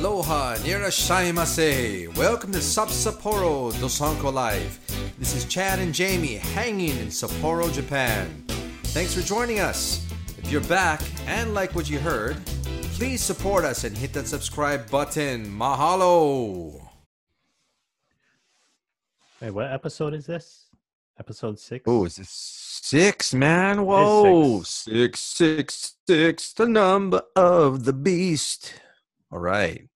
Aloha, Irasshaimase. Welcome to Sub Sapporo Dosanko Live. This is Chad and Jamie hanging in Sapporo, Japan. Thanks for joining us. If you're back and like what you heard, please support us and hit that subscribe button. Mahalo. Hey, what episode is this? Episode six? Oh, is this six, man? Whoa. Six, six, six, the number of the beast. All right.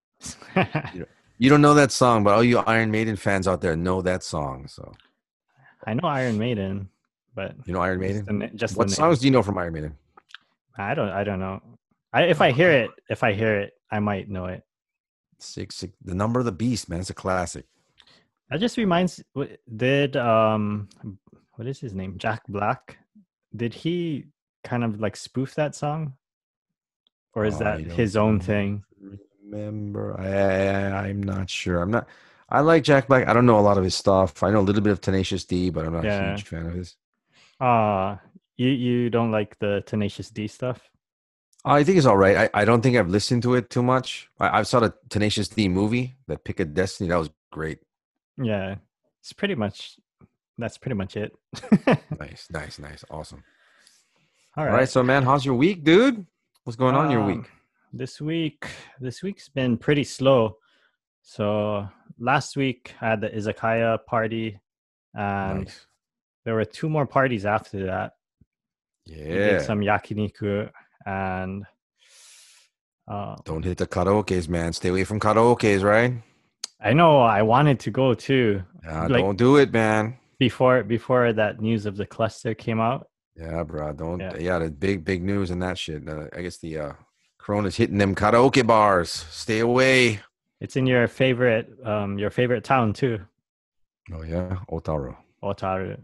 You don't know that song, but all you Iron Maiden fans out there know that song. So I know Iron Maiden, but you know Iron just Maiden. the just What songs do you know from Iron Maiden? I don't. I don't know. I, if I hear it, if I hear it, I might know it. Six, six, the number of the beast, man. It's a classic. That just reminds. Did um, what is his name? Jack Black. Did he kind of like spoof that song, or is I that his own thing? Remember, I, I'm not sure. I'm not. I like Jack Black. I don't know a lot of his stuff. I know a little bit of Tenacious D, but I'm not a huge fan of his. Ah, you you don't like the Tenacious D stuff? I think it's all right. I, I don't think I've listened to it too much. I, I saw the Tenacious D movie, that Pick of Destiny. That was great. Yeah, it's pretty much. That's pretty much it. Nice, nice, nice, awesome. All All right. right, so man, how's your week, dude? What's going on in your Um, week? This week, this week's been pretty slow. So last week I had the izakaya party, and Nice. there were two more parties after that. We Yeah. did some yakiniku, and uh, Don't hit the karaoke's, man. Stay away from karaoke's, right? I know I wanted to go too Yeah, Like- don't do it, man. before before that news of the cluster came out. Yeah, bro. Don't. Yeah. Yeah, the big, big news and that shit. Uh, I guess the uh, Corona's hitting them karaoke bars. Stay away. It's in your favorite um your favorite town too, Oh yeah, Otaru. Otaru.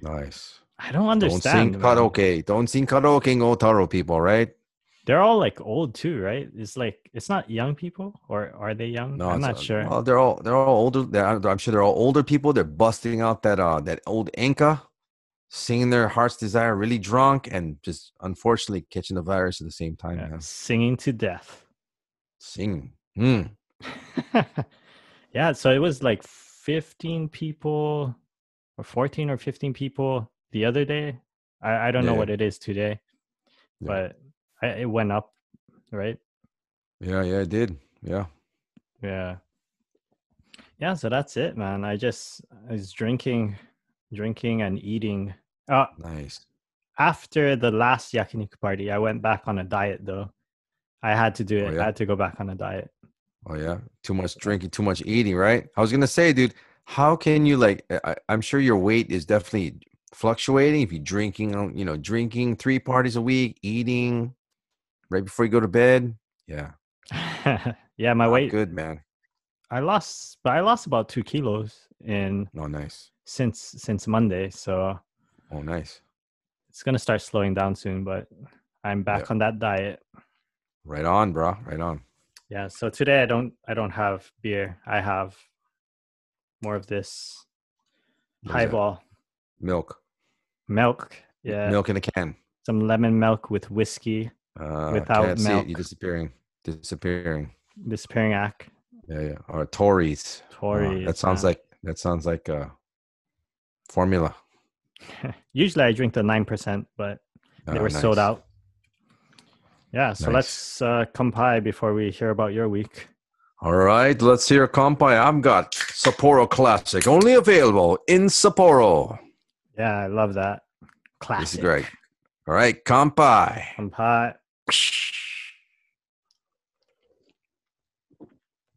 Nice. I don't Don't understand. sing man. karaoke. Don't sing karaoke in Otaru, people. Right? They're all like old too, right? It's like it's not young people, or are they young? No, I'm not uh, sure. Well, they're all they're all older. They're, I'm sure they're all older people. They're busting out that uh that old Enka, singing their heart's desire, really drunk, and just unfortunately catching the virus at the same time. Yeah, Singing to death. Sing. Mm. yeah, so it was like 15 people or 14 or 15 people the other day. I, I don't know what it is today, Yeah. but I, it went up, right? Yeah, yeah, it did. Yeah. Yeah. Yeah, so that's it, man. I just I was drinking, drinking and eating. Uh, Nice. after the last yakiniku party, I went back on a diet though. I had to do Oh, it. yeah? I had to go back on a diet. Oh yeah, too much drinking, too much eating, right? I was gonna say, dude, how can you like? I, I'm sure your weight is definitely fluctuating if you're drinking, you know, drinking three parties a week, eating right before you go to bed. Yeah, yeah, my not weight. good, man. I lost, but I lost about two kilos in Oh, nice. since since Monday. So Oh, nice. it's gonna start slowing down soon. But I'm back on that diet. Right on, bro. Right on. Yeah. So today I don't I don't have beer. I have more of this What highball Milk. milk. Yeah. Milk in a can. Some lemon milk with whiskey. Uh, Without can't see it. milk. You're disappearing. Disappearing. Disappearing act. Yeah, yeah. Or Tories. Uh, that sounds like that sounds like a formula. Usually I drink the nine percent, but they Oh, were sold out. Yeah, so Nice. let's uh, kampai before we hear about your week. All right, let's hear Kampai. I've got Sapporo Classic, only available in Sapporo. Yeah, I love that. Classic. This is great. All right, Kampai. Compile.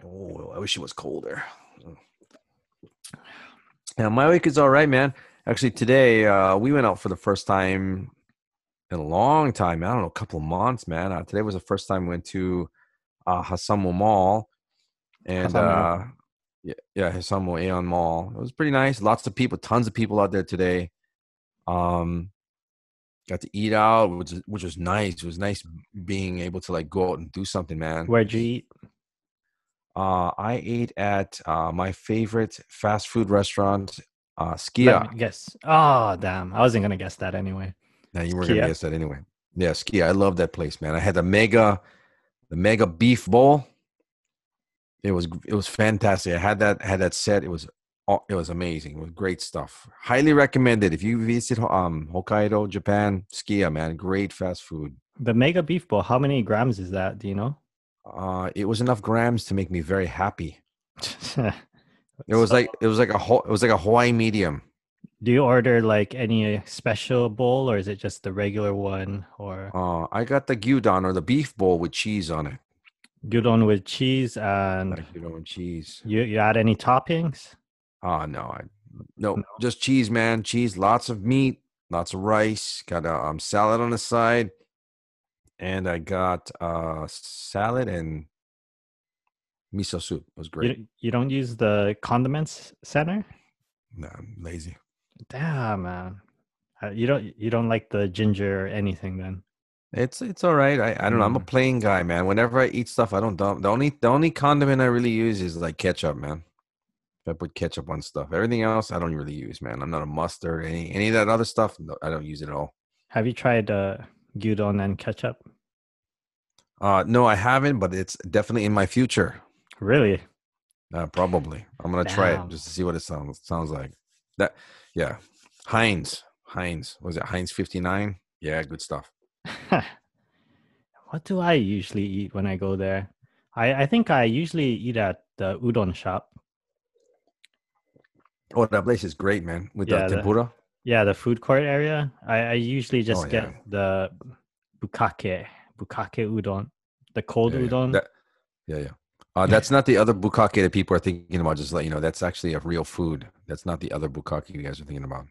Oh, I wish it was colder. Yeah, my week is all right, man. Actually, today uh, we went out for the first time in a long time. I don't know, a couple of months, man. Uh, today was the first time we went to uh, Hassamu Mall, and Hassamu. uh, yeah, yeah, Hassamu Aeon Mall. It was pretty nice. Lots of people, tons of people out there today. Um, got to eat out, which which was nice. It was nice being able to like go out and do something, man. Where'd you eat? Uh, I ate at uh, my favorite fast food restaurant, uh, Sukiya. Yes. Oh, damn. I wasn't going to guess that anyway. No, you weren't gonna guess that anyway. Yeah, Sukiya. I love that place, man. I had the mega, the mega beef bowl. It was it was fantastic. I had that had that set. It was it was amazing. It was great stuff. Highly recommended if you visit um Hokkaido, Japan, Sukiya, man. Great fast food. The mega beef bowl. How many grams is that? Do you know? Uh, it was enough grams to make me very happy. It was like it was like a whole it was like a Hawaii medium. Do you order like any special bowl, or is it just the regular one, or Uh, I got the gyudon or the beef bowl with cheese on it. gyudon with cheese? And Like gyudon with cheese. you you add any toppings? Oh no, I no, just cheese, man. Cheese, lots of meat, lots of rice. Got a um, salad on the side, and I got uh salad and miso soup. Was great. You you don't use the condiments center? Nah, I'm lazy. Damn, man. Uh, you don't you don't like the ginger or anything then? It's it's all right. I, I don't know. I'm a Mm. plain guy, man. Whenever I eat stuff, I don't dump. The only the only condiment I really use is like ketchup, man. If I put ketchup on stuff, everything else I don't really use, man. I'm not a mustard. Any any of that other stuff, no, I don't use it at all. Have you tried uh, gyudon and ketchup? Uh, no, I haven't, but it's definitely in my future. Really? Uh, probably. I'm gonna try it just to see what it sounds sounds like. That yeah. Heinz. Heinz. Was it Heinz 59? Yeah, good stuff. what do I usually eat when I go there? I, I think I usually eat at the udon shop. Oh, that place is great, man. With Yeah, the the- tempura. Yeah, the food court area. I, I usually just Oh, get yeah. the bukkake, bukkake udon, the cold yeah. udon. That- yeah, yeah. Uh, that's not the other bukkake that people are thinking about. Just let you know, that's actually a real food. That's not the other bukkake you guys are thinking about.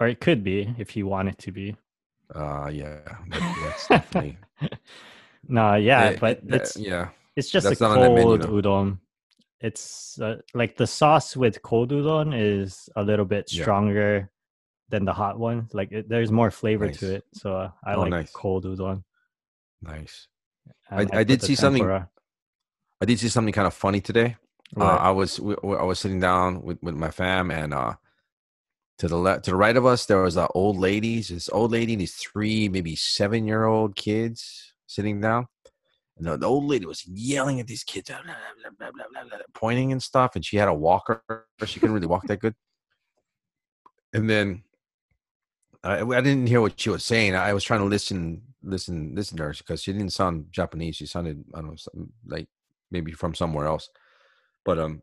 or it could be if you want it to be. Uh, yeah, that- that's definitely. No, yeah, Eh, but that- it's yeah, it's just that's a that menu, cold udon. It's uh, like the sauce with cold udon is a little bit Yeah. stronger than the hot one. Like it, there's more flavor Nice. to it, so uh, I Oh, like nice. cold udon. nice. And I did see something-. I did see something kind of funny today. Uh, I was we, I was sitting down with, with my fam, and uh, to the left, to the right of us, there was an old lady. This old lady, and these three, maybe seven year old kids sitting down. And the, the old lady was yelling at these kids, blah, blah, blah, blah, blah, blah, blah, pointing and stuff. And she had a walker. She couldn't really walk that good. And then I, I didn't hear what she was saying. I was trying to listen, listen, listen to her because she didn't sound Japanese. She sounded, I don't know, like maybe from somewhere else. But um,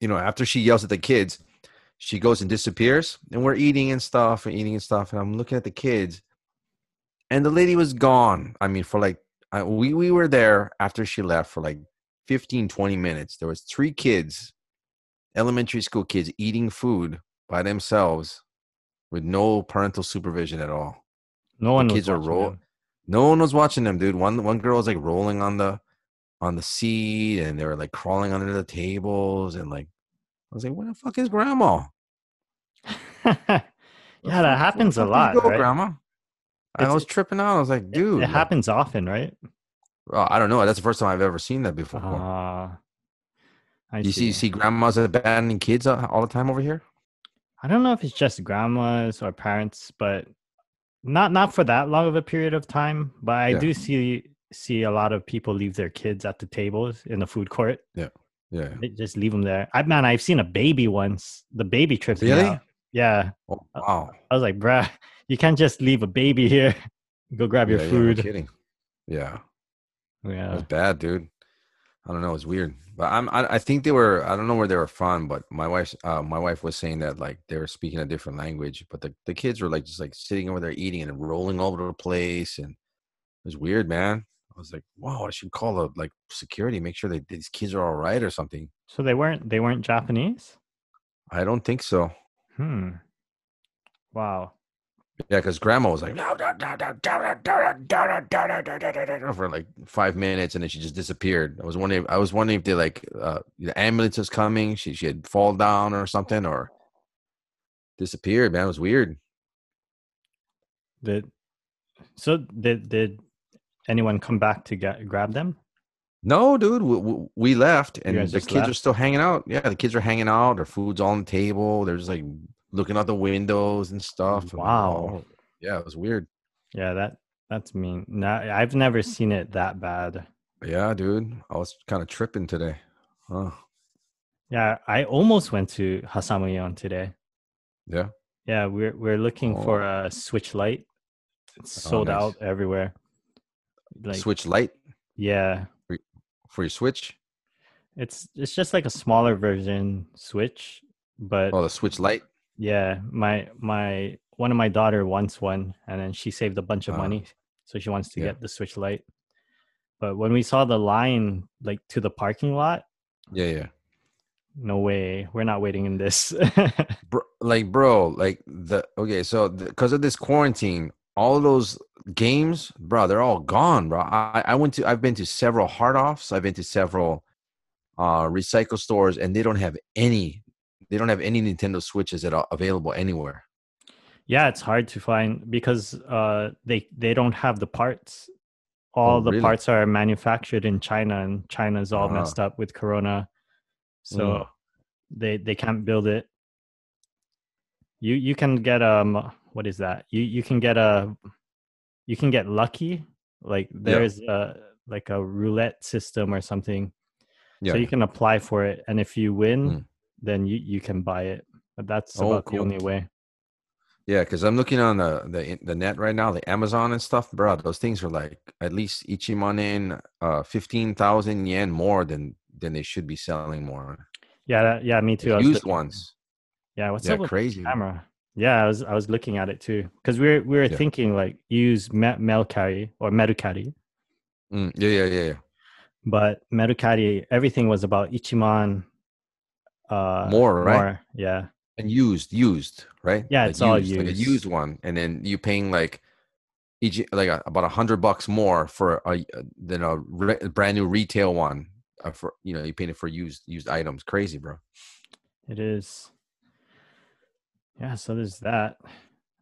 you know, after she yells at the kids, she goes and disappears, and we're eating and stuff and eating and stuff, and I'm looking at the kids, and the lady was gone. I mean, for like I, we we were there after she left for like 15, 20 minutes. There was three kids, elementary school kids, eating food by themselves with no parental supervision at all. No one was kids are watching roll- them. No one was watching them, dude. One one girl was like rolling on the on the seat, and they were like crawling under the tables, and like I was like, "Where the fuck is grandma?" yeah, that happens a lot, go, right? Grandma. I was tripping out. I was like, "Dude, it, like, happens often, right? well, I don't know. That's the first time I've ever seen that before. Uh, I you see, you see grandmas abandoning kids all all the time over here. I don't know if it's just grandmas or parents, but not not for that long of a period of time. But I Yeah. do see see a lot of people leave their kids at the tables in the food court. Yeah, They just leave them there. I man, I've seen a baby once. The baby tripped me Really? out. Yeah, Oh, wow. I was like, bruh, you can't just leave a baby here. Go grab your Yeah, yeah, no kidding. Yeah, Yeah, was bad, dude. I don't know. It's weird, but I'm. I, I think they were. I don't know where they were from, but my wife. Uh, my wife was saying that like they were speaking a different language, but the, the kids were like just like sitting over there eating and rolling all over the place, and it was weird, man. I was like, wow, I should call like security, make sure that these kids are all right or something. so they weren't they weren't Japanese. I don't think so. Hmm. Wow. Yeah, because grandma was like for like five minutes, and then she just disappeared. I was wondering. I was wondering if they like uh, the ambulance was coming. She she had fall down or something, or disappeared. Man, it was weird. Did so? Did did anyone come back to get grab them? No, dude, we, we, left, and the kids are still hanging out. Yeah, the kids are hanging out. Their food's on the table. They're just like looking out the windows and stuff. and, Wow. oh, yeah, it was weird. Yeah, that that's mean. No, I've never seen it that bad. Yeah, dude. I was kind of tripping today. Huh. Yeah, I almost went to Hassamu Aeon today. Yeah. Yeah, we're we're looking for Oh. a Switch Lite. It's Oh, sold nice. out everywhere. Like Switch Lite? yeah, for your Switch. it's it's just like a smaller version Switch, but Oh, the Switch Lite. Yeah, my my one of my daughter wants one, and then she saved a bunch of Ah. money, so she wants to Yeah. get the Switch Lite. But when we saw the line like to the parking lot, Yeah, yeah. no way, we're not waiting in this. Bro, like, bro, like the okay. So because of this quarantine, all of those games, bro, they're all gone, bro. I I went to. I've been to several hard offs. I've been to several uh recycle stores, and they don't have any. They don't have any Nintendo Switches that are available anywhere. yeah, it's hard to find because uh they they don't have the parts. All Oh, the really? parts are manufactured in China, and China's all Ah. messed up with Corona, so Mm. they they can't build it. You you can get um what is that? You you can get a you can get lucky. Like there's a like a roulette system or something. Yeah. So you can apply for it, and if you win, Mm. Then you you can buy it. But that's Oh, about cool. the only way. Yeah, because I'm looking on the, the the net right now, the Amazon and stuff, bro. Those things are like at least Ichimanen, uh, fifteen thousand yen more than than they should be selling more. Yeah, that, yeah, me too. Used looking- ones, Yeah, what's yeah, up crazy. camera? Yeah, I was I was looking at it too because we were we were Yeah. thinking like use me- Mercari or Medukari, Mm, yeah, yeah, yeah, yeah. but Medukari everything was about Ichiman. Uh, More, right? Yeah, And used, used, right? Yeah, Like it's all like a used. used one, and then you're paying like, each like a, about a hundred bucks more for a than a re, brand new retail one. Uh, for you know, you paying it for used used items. Crazy, bro. it is. Yeah, so there's that.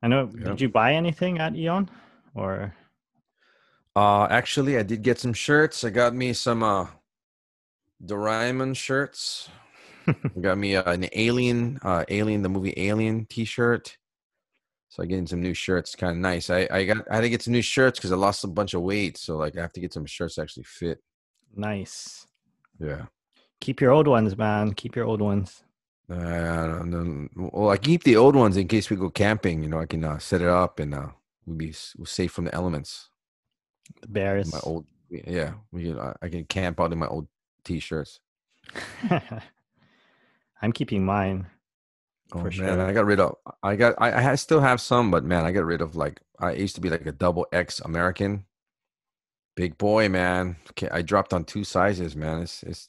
I know. Yeah. Did you buy anything at Aeon or? Uh, actually, I did get some shirts. I got me some uh, Doraemon shirts. I got me uh, an Alien, uh, Alien, the movie Alien T-shirt. So I'm getting some new shirts, kind of nice. I I got I had to get some new shirts because I lost a bunch of weight. So like I have to get some shirts that actually fit. Nice. Yeah. Keep your old ones, man. Keep your old ones. Uh, then, well, I keep the old ones in case we go camping. You know, I can uh, set it up and uh, we'll be we're safe from the elements. The bears. My old, yeah, we can, uh, I can camp out in my old t-shirts. I'm keeping mine. Oh For man, sure. I got rid of. I got. I, I still have some, but man, I got rid of like. I used to be like a double X American. Big boy, man. Okay, I dropped on two sizes, man. It's. It's.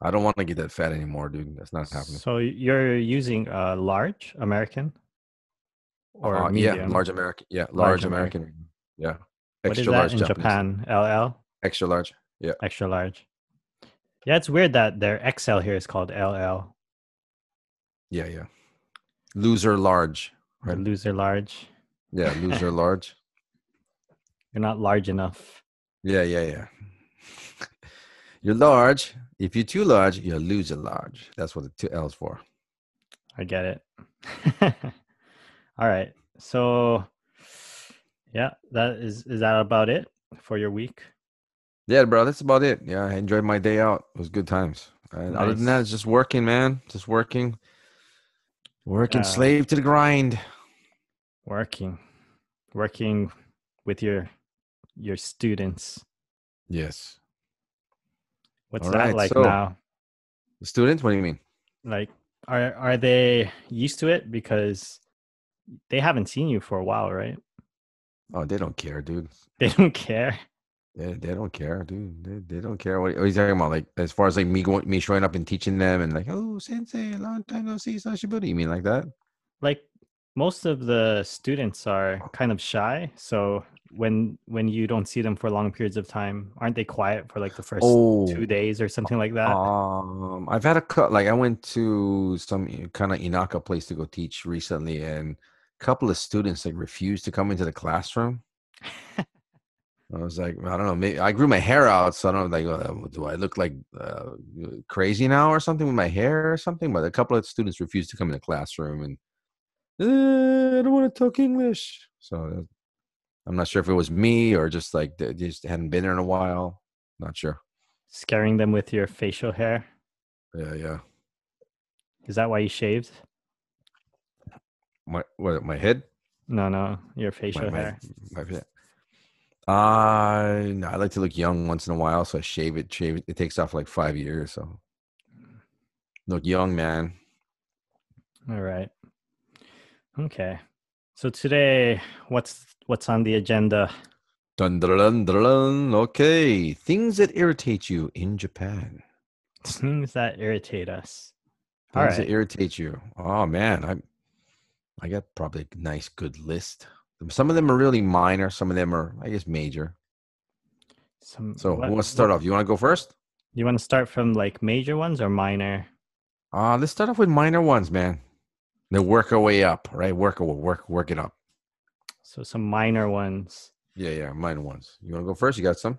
I don't want to get that fat anymore, dude. That's not happening. So you're using a large American or Uh, yeah, large American. Yeah, Large large, American. American. Yeah, What is extra that large in Japanese. Japan? LL, Extra large. Yeah. extra large. Yeah, it's weird that their XL here is called LL. Yeah, yeah. Loser large. Right. loser large. Yeah, loser large. You're not large enough. Yeah, yeah, yeah. You're large. If you're too large, you're loser large. That's what the two L's for. I get it. All right. So yeah, that is is that about it for your week? Yeah, bro, that's about it. Yeah, I enjoyed my day out. It was good times. And other than that, it's just working, man. Just working. Working Yeah. slave to the grind. Working. Working with your your students. Yes. What's All that right, like so- now? The students, what do you mean? Like are are they used to it because they haven't seen you for a while, right? Oh, they don't care, dude. They don't care. They, they don't care, dude. They, they don't care. What, what are you talking about? Like, as far as like me going, me showing up and teaching them and like, oh, sensei, long time no see, Sashiburi. You mean like that? Like most of the students are kind of shy, so when when you don't see them for long periods of time, aren't they quiet for like the first Oh, two days or something like that? Um, I've had a cut. Like I went to some kind of Inaka place to go teach recently, and a couple of students like refused to come into the classroom. I was like, I don't know. Maybe I grew my hair out, so I don't know. Like, uh, do I look like uh, crazy now or something with my hair or something? But a couple of students refused to come in the classroom, and "Uh, I don't want to talk English. So uh, I'm not sure if it was me or just like they just hadn't been there in a while. Not sure. Scaring them with your facial hair. Yeah, yeah. Is that why you shaved? My what? My head. No, no, your facial my, hair. My, my, uh, no, I like to look young once in a while, so I shave it. Shave it. It takes off like five years, so look young, man. All right. Okay. So today, what's what's on the agenda? Dun, dun, dun, dun. Okay, things that irritate you in Japan. Things that irritate us. Things right. that irritate you. Oh man, I I got probably a nice good list. Some of them are really minor. Some of them are, I guess, major. Some, So what- who wants to start what- off? You want to go first? You want to start from like major ones or minor? Uh, let's start off with minor ones, man. Then work our way up, right? Work, work, work it up. So some minor ones. Yeah, yeah, minor ones. You want to go first? You got some?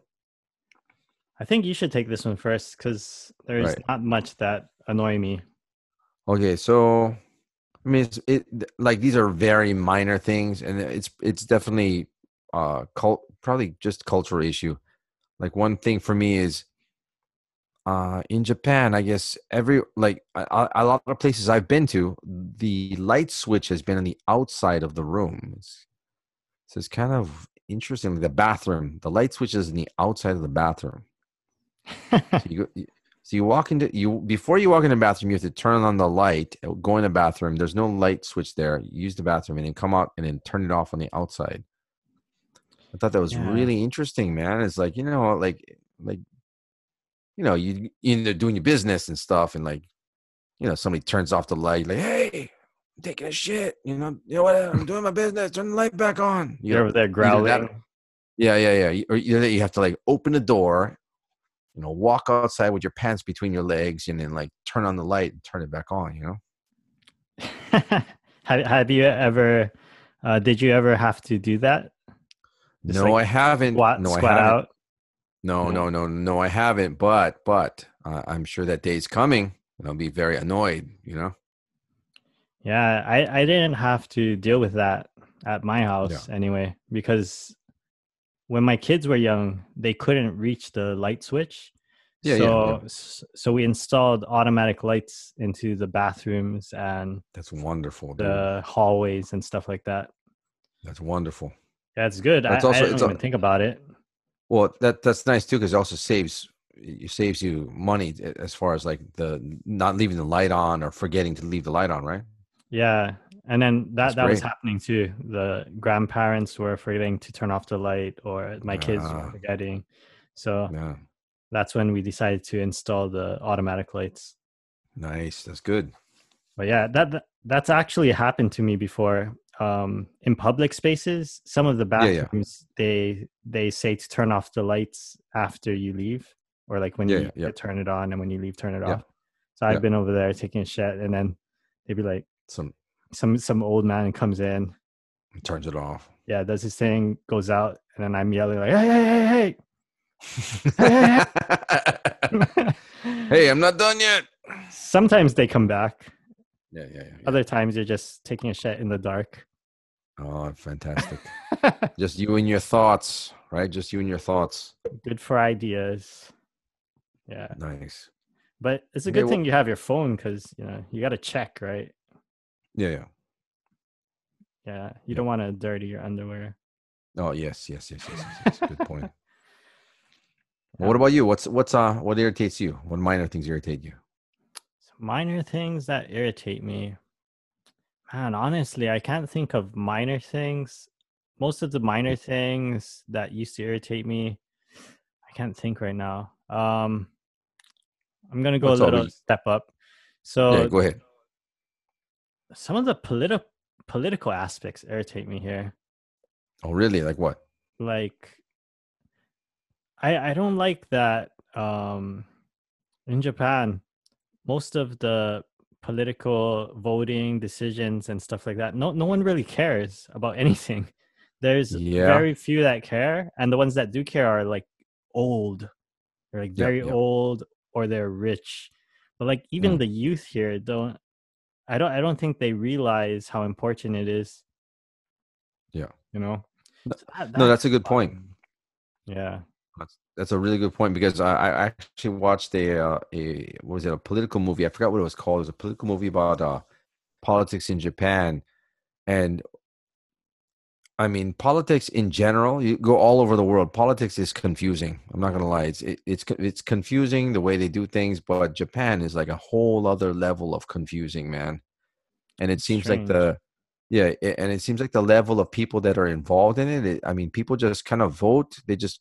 I think you should take this one first because there's Right. not much that annoy me. Okay, so I mean, it's, it like these are very minor things, and it's it's definitely uh cult probably just cultural issue. Like one thing for me is uh in Japan, I guess every like a, a lot of places I've been to, the light switch has been on the outside of the room. It's, so it's kind of interesting. The bathroom, the light switch is in the outside of the bathroom. So you go, you- so you walk into you before you walk in the bathroom, you have to turn on the light. uh, Go in the bathroom. There's no light switch there. You use the bathroom and then come out and then turn it off on the outside. I thought that was Yeah. really interesting, man. It's like you know, like like you know, you you're doing your business and stuff, and like you know, somebody turns off the light, like, hey, I'm taking a shit. You know, you know what? I'm doing my business. Turn the light back on. You know, there that- growling. yeah, yeah, yeah. You- Or either you have to like open the door, you know, walk outside with your pants between your legs, and then like turn on the light and turn it back on. You know. have, have you ever? Uh, did you ever have to do that? Just, no, like, I haven't. Squat, no, I haven't. out. No, No? no, no, I haven't. But, but uh, I'm sure that day's coming, and I'll be very annoyed. You know. Yeah, I, I didn't have to deal with that at my house anyway, because when my kids were young, they couldn't reach the light switch. Yeah, yeah, so, yeah. s- so we installed automatic lights into the bathrooms and That's wonderful. Dude. the hallways and stuff like that. That's wonderful. That's good. That's I, also- I didn't even a- think about it. Well, that that's nice too because it also saves it saves you money eh, as far as like the not leaving the light on or forgetting to leave the light on, right? Yeah, and then that That's that was happening too. The grandparents were forgetting to turn off the light, or my kids Ah. were forgetting. So Yeah, that's when we decided to install the automatic lights. nice. That's good. But yeah, that, that that's actually happened to me before. Um, in public spaces, some of the Yeah, yeah. bathrooms they they say to turn off the lights after you leave, or like when Yeah, you yeah, yeah. turn it on and when you leave, turn it Yeah. off. So I've Yeah. been over there taking a shit, and then they'd be like, Some some some old man comes in, turns it off. yeah, does his thing, goes out, and then I'm yelling like, hey, hey, hey, hey. hey, I'm not done yet. Sometimes they come back. Yeah, yeah, yeah. yeah. Other times you're just taking a shit in the dark. Oh, fantastic. Just you and your thoughts, right? Just you and your thoughts. Good for ideas. Yeah, Nice. but it's a good well- thing you have your phone because you know you got to check, right? Yeah, yeah. Yeah, you Yeah. don't want to dirty your underwear. Oh, yes, yes, yes, yes, yes. yes. Good point. Well, what about you? What's what's uh what irritates you? What minor things irritate you? Minor things that irritate me. Man, honestly, I can't think of minor things. Most of the minor things that used to irritate me, I can't think right now. Um, I'm gonna go What's a little step up. So yeah, go ahead. Some of the political political aspects irritate me here. Oh, really? Like what? Like, I I don't like that. Um, in Japan, most of the political voting decisions and stuff like that, no no one really cares about anything. There's Yeah. very few that care, and the ones that do care are like old, they're like very old or they're rich. But like even Mm. the youth here don't. I don't. I don't think they realize how important it is. Yeah. You know. No- So that- No, that's a good point. um, Yeah. That's, that's a really good point because I, I actually watched a uh, a what was it a political movie? I forgot what it was called. It was a political movie about uh, politics in Japan, and I mean politics in general. You go all over the world. Politics is confusing. I'm not gonna lie. It's it, it's it's confusing the way they do things, but Japan is like a whole other level of confusing, man. And it seems Strange. like the yeah, it, and it seems like the level of people that are involved in it, it I mean, people just kind of vote. They just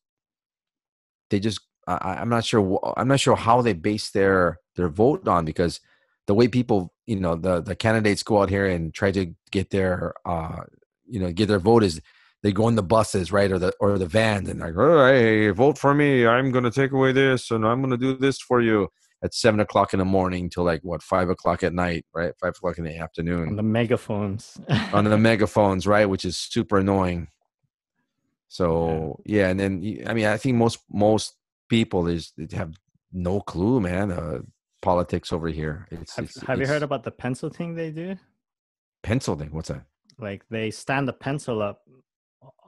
they just I, I'm not sure I'm not sure how they base their their vote on because the way people you know the the candidates go out here and try to get their uh you know get their vote is they go in the buses right or the or the vans and like oh hey vote for me I'm gonna take away this and I'm gonna do this for you at seven o'clock in the morning till like what five o'clock at night right five o'clock in the afternoon. on the megaphones. on the megaphones right which is super annoying so yeah, and then i mean I think most most people is they have no clue, man. Uh, politics over here. It's, have, it's have you heard about the pencil thing they do? pencil thing? What's that? Like they stand the pencil up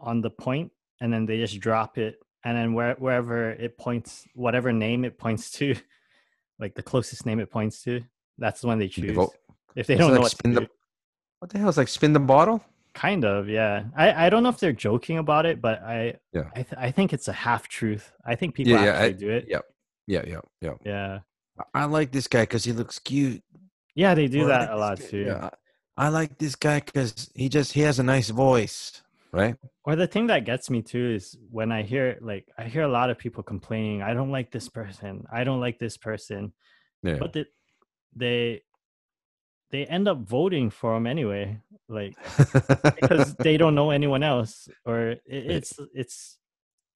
on the point and then they just drop it and then where, wherever it points whatever name it points to like the closest name it points to that's the one they choose vote- if they don't like know what spin do. the, what the hell is like spin the bottle? kind of yeah i i don't know if they're joking about it but i Yeah. i, th- I think it's a half truth i think people Yeah, yeah, actually I- do it yeah. Yeah, yeah, yeah. yeah I- like this guy because he looks cute. yeah they do Or that a lot too yeah, I like this guy because he just he has a nice voice, right? or the thing that gets me too is when i hear like i hear a lot of people complaining i don't like this person. I don't like this person. Yeah. but the, they they end up voting for him anyway like because they don't know anyone else or it, it's it's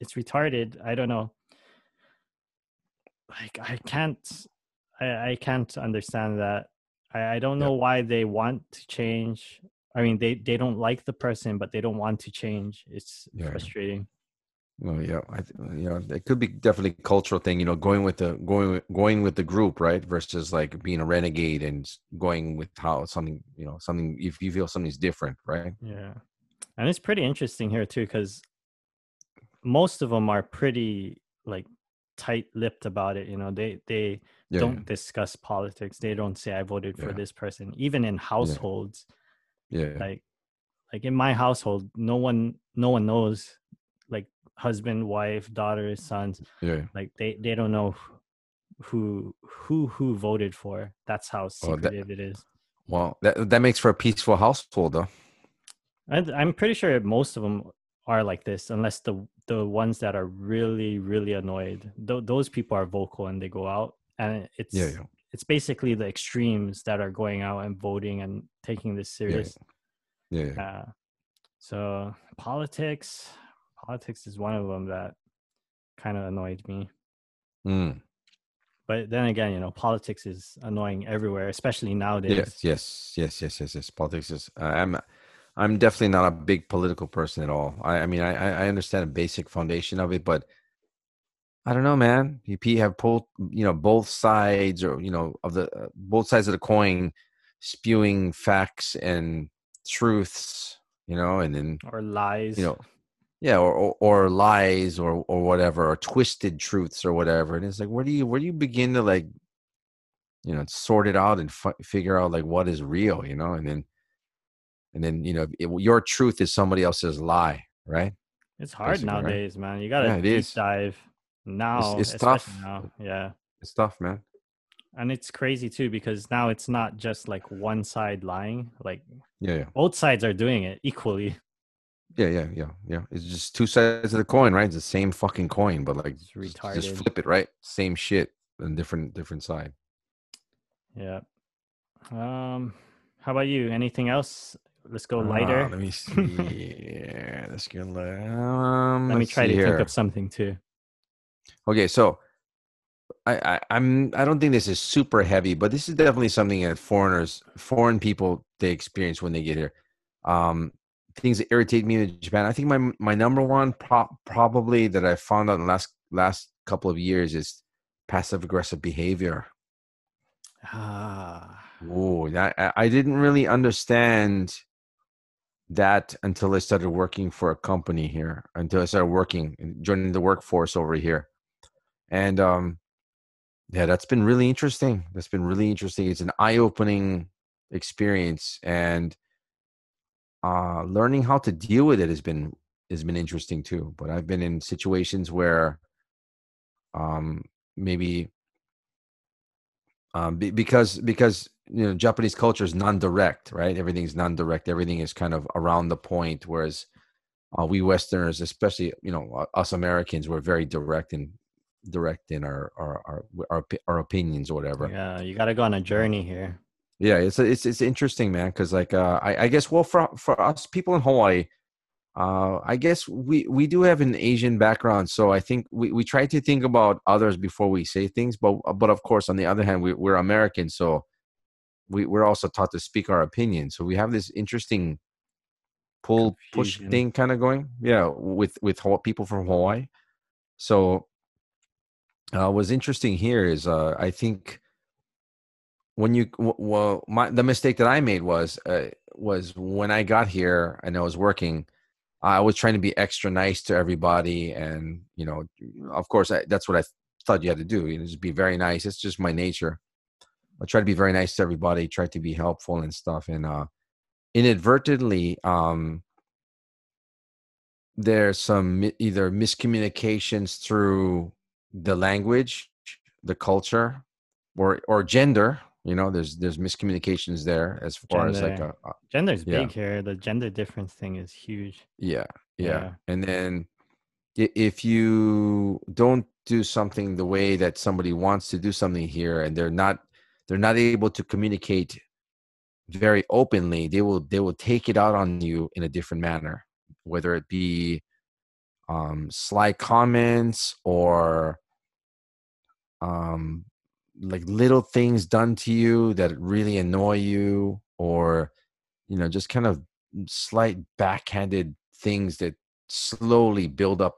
it's retarded. I don't know. Like i can't i i can't understand that i i don't Yeah. know why they want to change i mean they they don't like the person but they don't want to change it's Yeah. frustrating Well, yeah, I, you know, it could be definitely a cultural thing. You know, going with the going with- going with the group, right? Versus like being a renegade and going with how something, you know, something if you feel something's different, right? Yeah. And it's pretty interesting here too cuz most of them are pretty like tight-lipped about it, you know. They they Yeah, don't discuss politics. They don't say I voted for this person. Even in households, yeah, yeah. like like in my household, no one no one knows like husband, wife, daughters, sons, yeah. like they they don't know who who who voted for. That's how Oh, that- secretive it is. Well, that that makes for a peaceful household, though. I'm pretty sure most of them are like this, unless the the ones that are really really annoyed. Th- those people are vocal and they go out, and it's Yeah, yeah, it's basically the extremes that are going out and voting and taking this serious. yeah. yeah. Uh, so politics, politics is one of them that kind of annoyed me. Mm. But then again, you know, politics is annoying everywhere, especially nowadays. Yes, yes, yes, yes, yes, yes. Politics is. Uh, I'm, I'm definitely not a big political person at all. I, I mean, I, I understand a basic foundation of it, but I don't know, man. You have both, you know, both sides, or you know, of the uh, both sides of the coin, spewing facts and truths, you know, and then Or lies. you know, yeah, or, or or lies or or whatever, or twisted truths or whatever. And it's like, where do you where do you begin to like, you know, sort it out and fi- figure out like what is real, you know, and then and then you know, it, your truth is somebody else's lie, right? It's hard basically, right? nowadays, man. You gotta Yeah, deep is. dive now. it's especially tough. Now. Yeah. It's tough, man. And it's crazy too because now it's not just like one side lying. Like Yeah, yeah, both sides are doing it equally. yeah, yeah, yeah, yeah. It's just two sides of the coin, right? It's the same fucking coin, but like just, just flip it, right? Same shit and different different side. Yeah. Um how about you? Anything else? Let's go Ah, lighter. let me see. yeah, let's go. Um, Let me try to here. think of something too. Okay, so I, I I'm I don't think this is super heavy, but this is definitely something that foreigners, foreign people, they experience when they get here. Um, things that irritate me in Japan. I think my my number one pro- probably that I found out in the last last couple of years is passive aggressive behavior. Ah. Oh, I- I didn't really understand that until I started working for a company here, until I started working joining the workforce over here. And um yeah, that's been really interesting. That's been really interesting. It's an eye-opening experience and uh learning how to deal with it has been has been interesting too. But I've been in situations where um maybe um be, because because you know japanese culture is non-direct right? Everything's non-direct. Everything is kind of around the point whereas uh, we westerners especially you know us americans we're very direct and direct in our our our, our, our opinions or whatever. Yeah you got to go on a journey here. Yeah it's it's it's interesting man because like uh I, I guess well for for us people in hawaii uh, I guess we we do have an Asian background, so I think we, we try to think about others before we say things. But but of course, on the other hand, we, we're American, so we we're also taught to speak our opinion. So we have this interesting pull Confusion. push thing kind of going, yeah, with with people from Hawaii. So uh, what's interesting here is uh, I think when you well my the mistake that I made was uh, was when I got here and I was working I was trying to be extra nice to everybody, and you know, of course, I, that's what I thought you had to do. You know, just be very nice. It's just my nature. I try to be very nice to everybody. Try to be helpful and stuff. And uh, inadvertently, um, there's some either miscommunications through the language, the culture, or or gender you know there's there's miscommunications there as far gender. as like a, a gender's yeah. big here the gender difference thing is huge yeah, yeah yeah and then if you don't do something the way that somebody wants to do something here and they're not they're not able to communicate very openly they will they will take it out on you in a different manner whether it be um sly comments or um like little things done to you that really annoy you or you know just kind of slight backhanded things that slowly build up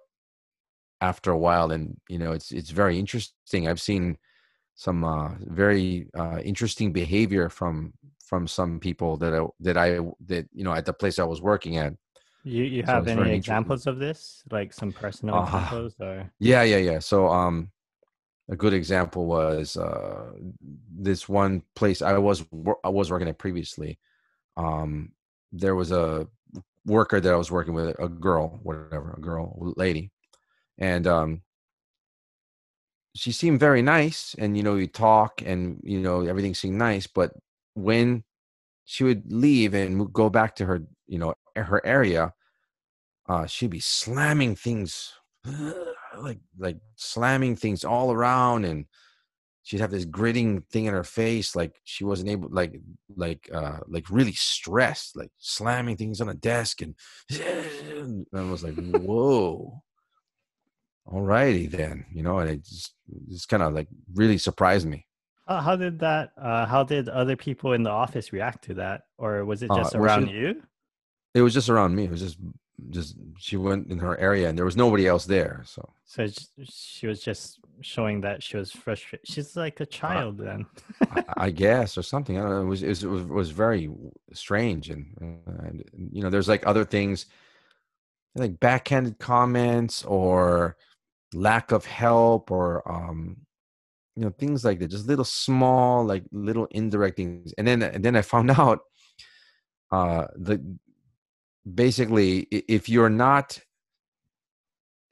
after a while and you know it's it's very interesting i've seen some uh, very uh, interesting behavior from from some people that I, that I that you know at the place I was working at. You you have so any examples of this, like some personal uh, examples, or yeah, yeah, yeah. So um, a good example was uh, this one place I was I was working at previously. Um, there was a worker that I was working with, a girl, whatever, a girl, lady, and um, she seemed very nice. And you know, you talk, and you know, everything seemed nice. But when she would leave and go back to her, you know, her area, uh, she'd be slamming things like like slamming things all around and she'd have this gritting thing in her face like she wasn't able like like uh like really stressed like slamming things on a desk and, and i was like whoa. All righty then you know and it just just kind of like really surprised me. Uh, how did that uh how did other people in the office react to that? Or was it uh, just uh, around you? It was just around me it was just just she went in her area and there was nobody else there so. So she was just showing that she was frustrated. She's like a child uh, then. I, I, guess or something. I don't know. It was it was, it was, it was very strange and, uh, and you know there's like other things like backhanded comments or lack of help or um you know things like that just little small like little indirect things. And then and then i found out uh the basically if you're not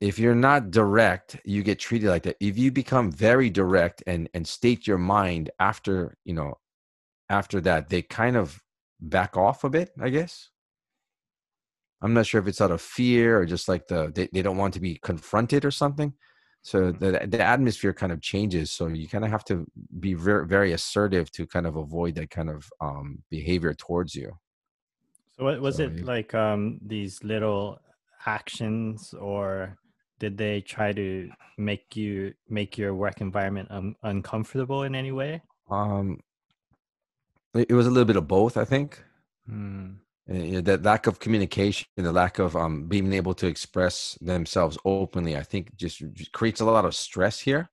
if you're not direct you get treated like that. If you become very direct and and state your mind after you know after that they kind of back off a bit i guess. I'm not sure if it's out of fear or just like the they, they don't want to be confronted or something. So mm-hmm. the the atmosphere kind of changes. So you kind of have to be very very assertive to kind of avoid that kind of um, behavior towards you so what was so, it like um these little actions or did they try to make you make your work environment um, uncomfortable in any way? Um it was a little bit of both, I think. Hmm. Uh, that lack of communication, the lack of um, being able to express themselves openly, I think just, just creates a lot of stress here.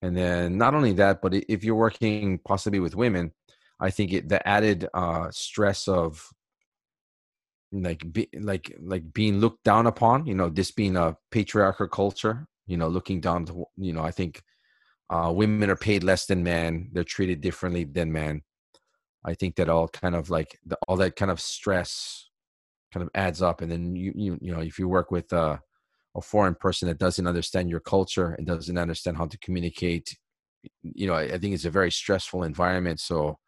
And then not only that, but if you're working possibly with women, I think it, the added uh, stress of like be, like like being looked down upon you know this being a patriarchal culture you know looking down to you know i think uh women are paid less than men they're treated differently than men i think that all kind of like the, all that kind of stress kind of adds up and then you you you know if you work with uh, a foreign person that doesn't understand your culture and doesn't understand how to communicate you know i, I think it's a very stressful environment so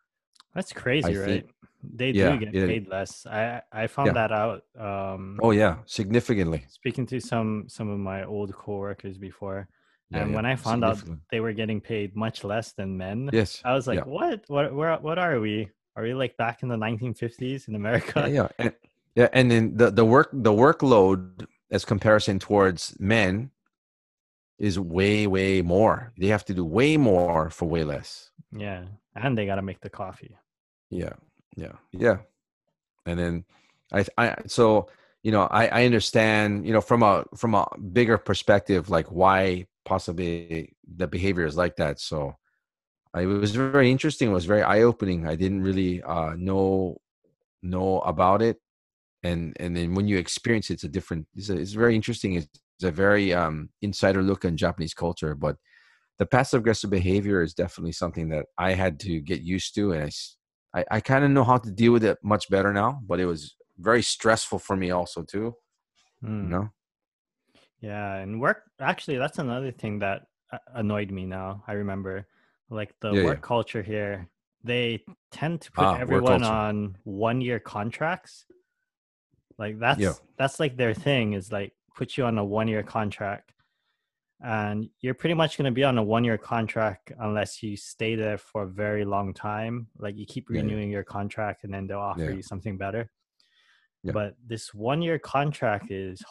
that's crazy, I right? think- they yeah, do get yeah. paid less. I I found Yeah. that out. Um, oh yeah significantly speaking to some some of my old coworkers before, and when I found out they were getting paid much less than men, yes I was like. "What? What? Where? What are we? Are we like back in the 1950s in America?" yeah, yeah, and, yeah, and then the the work the workload as comparison towards men is way way more. They have to do way more for way less. Yeah, and they gotta make the coffee. Yeah, yeah, yeah. And then I I so you know I I understand you know from a from a bigger perspective like why possibly the behavior is like that. So I, it was very interesting. It was very eye opening. I didn't really uh, know know about it, and and then when you experience it, it's a different. It's, a, it's very interesting. It's, it's a very um, insider look on Japanese culture, but the passive aggressive behavior is definitely something that I had to get used to, and I I, I kind of know how to deal with it much better now. But it was very stressful for me also too. Hmm. You know. Yeah, and work actually that's another thing that uh, annoyed me now. I remember like the Yeah, yeah. work culture here. They tend to put Ah, everyone on one year contracts. Like that's Yeah. that's like their thing is like put you on a one year contract. And you're pretty much going to be on a one year contract unless you stay there for a very long time. Like you keep Yeah, yeah. renewing your contract and then they'll offer Yeah. you something better. Yeah. But this one year contract is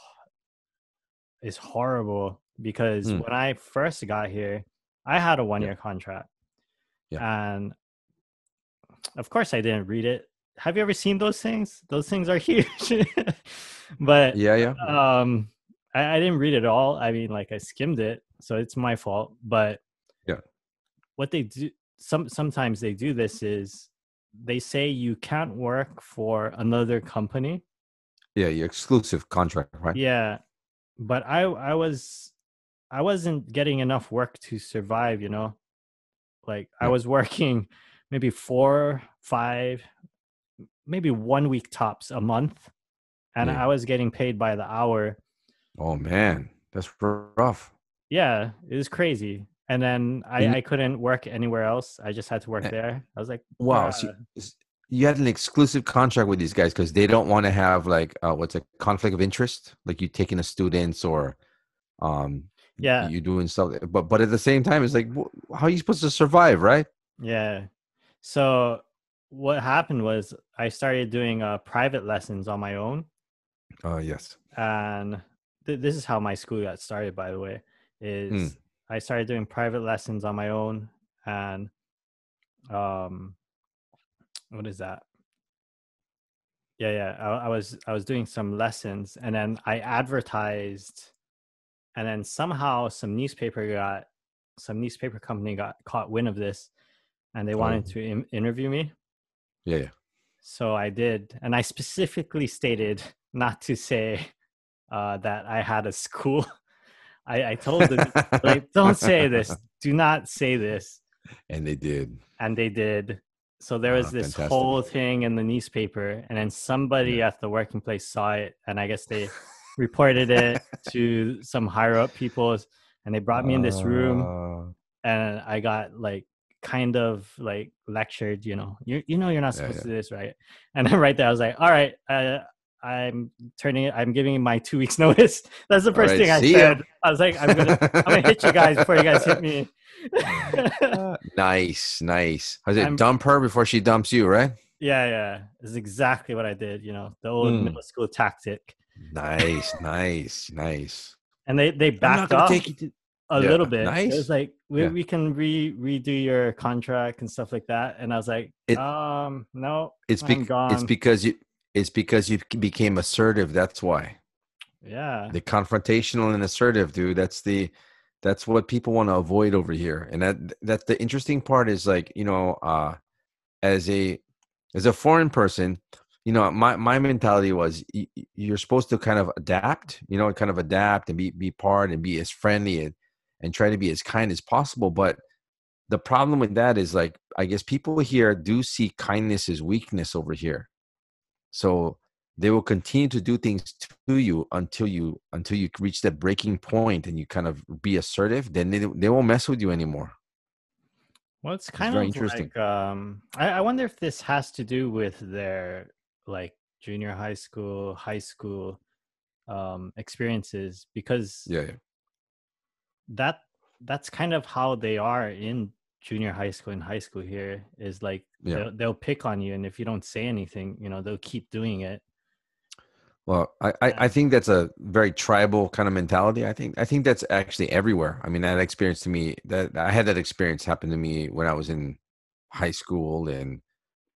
is horrible because Mm. when I first got here, I had a one year contract. And of course I didn't read it. Have you ever seen those things? Those things are huge. but Yeah, yeah. um I, I didn't read it all. I mean like I skimmed it, so it's my fault. But Yeah. what they do some sometimes they do this is they say you can't work for another company Yeah, your exclusive contract, right? yeah but i i was i wasn't getting enough work to survive you know like i was working maybe four five maybe one week tops a month and Yeah. i was getting paid by the hour Oh man, that's rough. yeah it was crazy and then i And- i couldn't work anywhere else i just had to work Eh, there i was like Wow. "Ah." So you- had an exclusive contract with these guys because they don't want to have like uh, what's a conflict of interest, like you taking the students or um yeah you doing stuff. But but at the same time, it's like how are you supposed to survive, right? Yeah. So what happened was I started doing uh, private lessons on my own, Oh yes. and th- this is how my school got started. By the way, is I started doing private lessons on my own, and um, what is that? Yeah, yeah. I, I was I was doing some lessons, and then I advertised, and then somehow some newspaper got some newspaper company got caught wind of this, and they wanted Oh. to in- interview me. Yeah, yeah. So I did, and I specifically stated not to say uh, that I had a school. I, I told them, like, don't say this. Do not say this. And they did. And they did. So there was Ah, this fantastic. whole thing in the newspaper, and then somebody at the working place saw it, and I guess they reported it to some higher up people, and they brought me in this room, Uh, and I got like kind of like lectured, you know, you you know you're not Yeah, supposed yeah. to do this, right? And then right there, I was like, all right, uh, I'm turning it. I'm giving my two weeks notice. That's the first right, thing I see ya. said. I was like, I'm gonna I'm gonna hit you guys before you guys hit me. nice, nice. I said dump her before she dumps you, right? yeah, yeah, it's exactly what I did. You know, the old Mm. middle school tactic. Nice, nice, nice. And they they backed off to a Yeah, little bit. Nice. It was like we, Yeah. we can re redo your contract and stuff like that. And I was like, It- um, no, it's bec- it's because you it's because you became assertive. That's why. yeah, the confrontational and assertive dude that's the that's what people want to avoid over here and that that the interesting part is like you know uh as a as a foreign person you know, my my mentality was you're supposed to kind of adapt, you know, kind of adapt and be be part and be as friendly and and try to be as kind as possible. But the problem with that is like I guess people here do see kindness as weakness over here. So they will continue to do things to you until you until you reach that breaking point and you kind of be assertive then they, they won't mess with you anymore well it's kind it's of like um I, I wonder if this has to do with their like junior high school high school um experiences because yeah, yeah. that that's kind of how they are in junior high school and high school here is like yeah. they'll, they'll pick on you and if you don't say anything you know they'll keep doing it. Well I, I, I think that's a very tribal kind of mentality. I think i think that's actually everywhere. I mean that experience to me that i had that experience happen to me when i was in high school and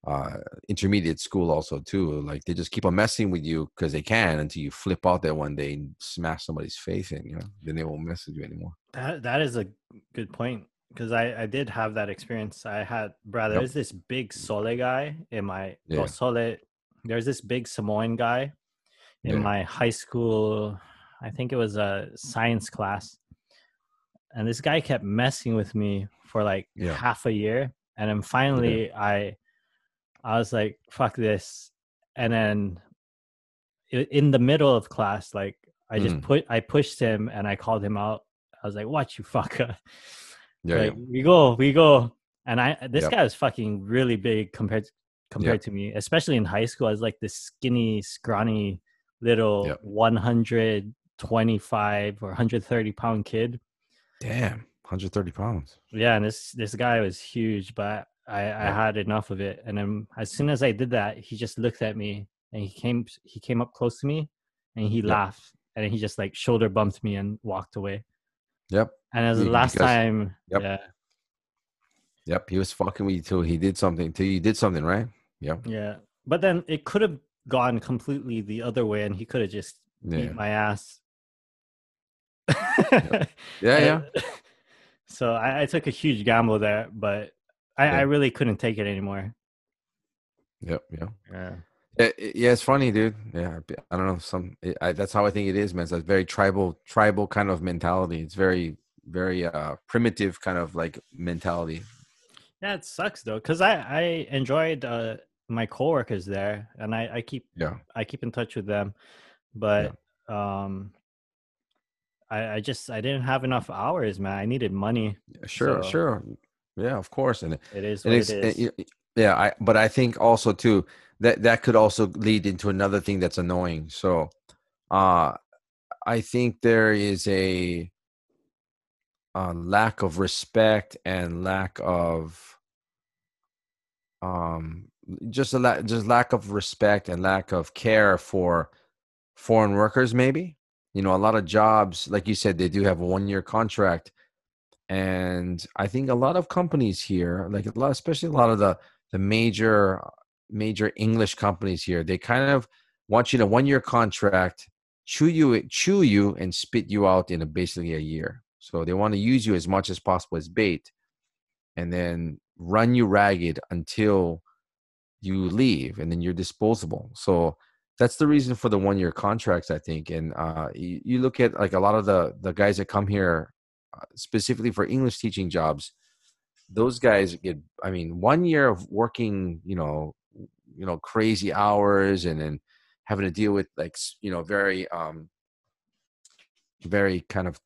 uh, intermediate school also too. Like they just keep on messing with you because they can until you flip out there one day and smash somebody's face in you know? Then they won't mess with you anymore. That that is a good point because I, I did have that experience. I had brother, yep. there's this big Sole guy in my yeah. oh, Sole. There's this big Samoan guy in yeah. my high school. I think it was a science class, and this guy kept messing with me for like yeah. half a year, and then finally I, I was like, "Fuck this," and then in the middle of class, like I just mm. put I pushed him and I called him out. I was like, "Watch you fucker." Yeah, like, yeah. we go, we go. And I this yep. guy was fucking really big compared compared yep. to me, especially in high school. I was like this skinny, scrawny little yep. 125 or 130 pound kid. Damn, 130 pounds. Yeah, and this this guy was huge, but I, I had enough of it. And then as soon as I did that, he just looked at me and he came he came up close to me and he laughed and he just like shoulder bumped me and walked away. Yep. And as the last because, time, yep. yeah. Yep, he was fucking with you too. He did something to you. Did something, right? Yeah. Yeah, but then it could have gone completely the other way, and he could have just yeah. beat my ass. yep. Yeah, yeah. So I, I, took a huge gamble there, but I, yeah. I really couldn't take it anymore. Yep. Yeah. Yeah. Yeah, it's funny, dude. Yeah, I don't know. Some I, that's how I think it is, man. It's a very tribal, tribal kind of mentality. It's very, very uh primitive kind of like mentality. Yeah, it sucks though, because I I enjoyed uh my coworkers there, and I I keep yeah I keep in touch with them, but yeah. um I I just I didn't have enough hours, man. I needed money. Yeah, sure, so. sure, yeah, of course, and it is what it is. It, yeah, I but I think also too that that could also lead into another thing that's annoying. So, uh, I think there is a, a lack of respect and lack of um just a la- just lack of respect and lack of care for foreign workers maybe you know a lot of jobs like you said they do have a one year contract and i think a lot of companies here like a lot especially a lot of the the major major English companies here. They kind of want you to one year contract, chew you chew you and spit you out in a, basically a year. So they want to use you as much as possible as bait, and then run you ragged until you leave, and then you're disposable. So that's the reason for the one year contracts, I think. And uh, you, you, look at like a lot of the the guys that come here uh, specifically for English teaching jobs. Those guys get, I mean, one year of working, you know, you know crazy hours and then having to deal with like you know very um very kind of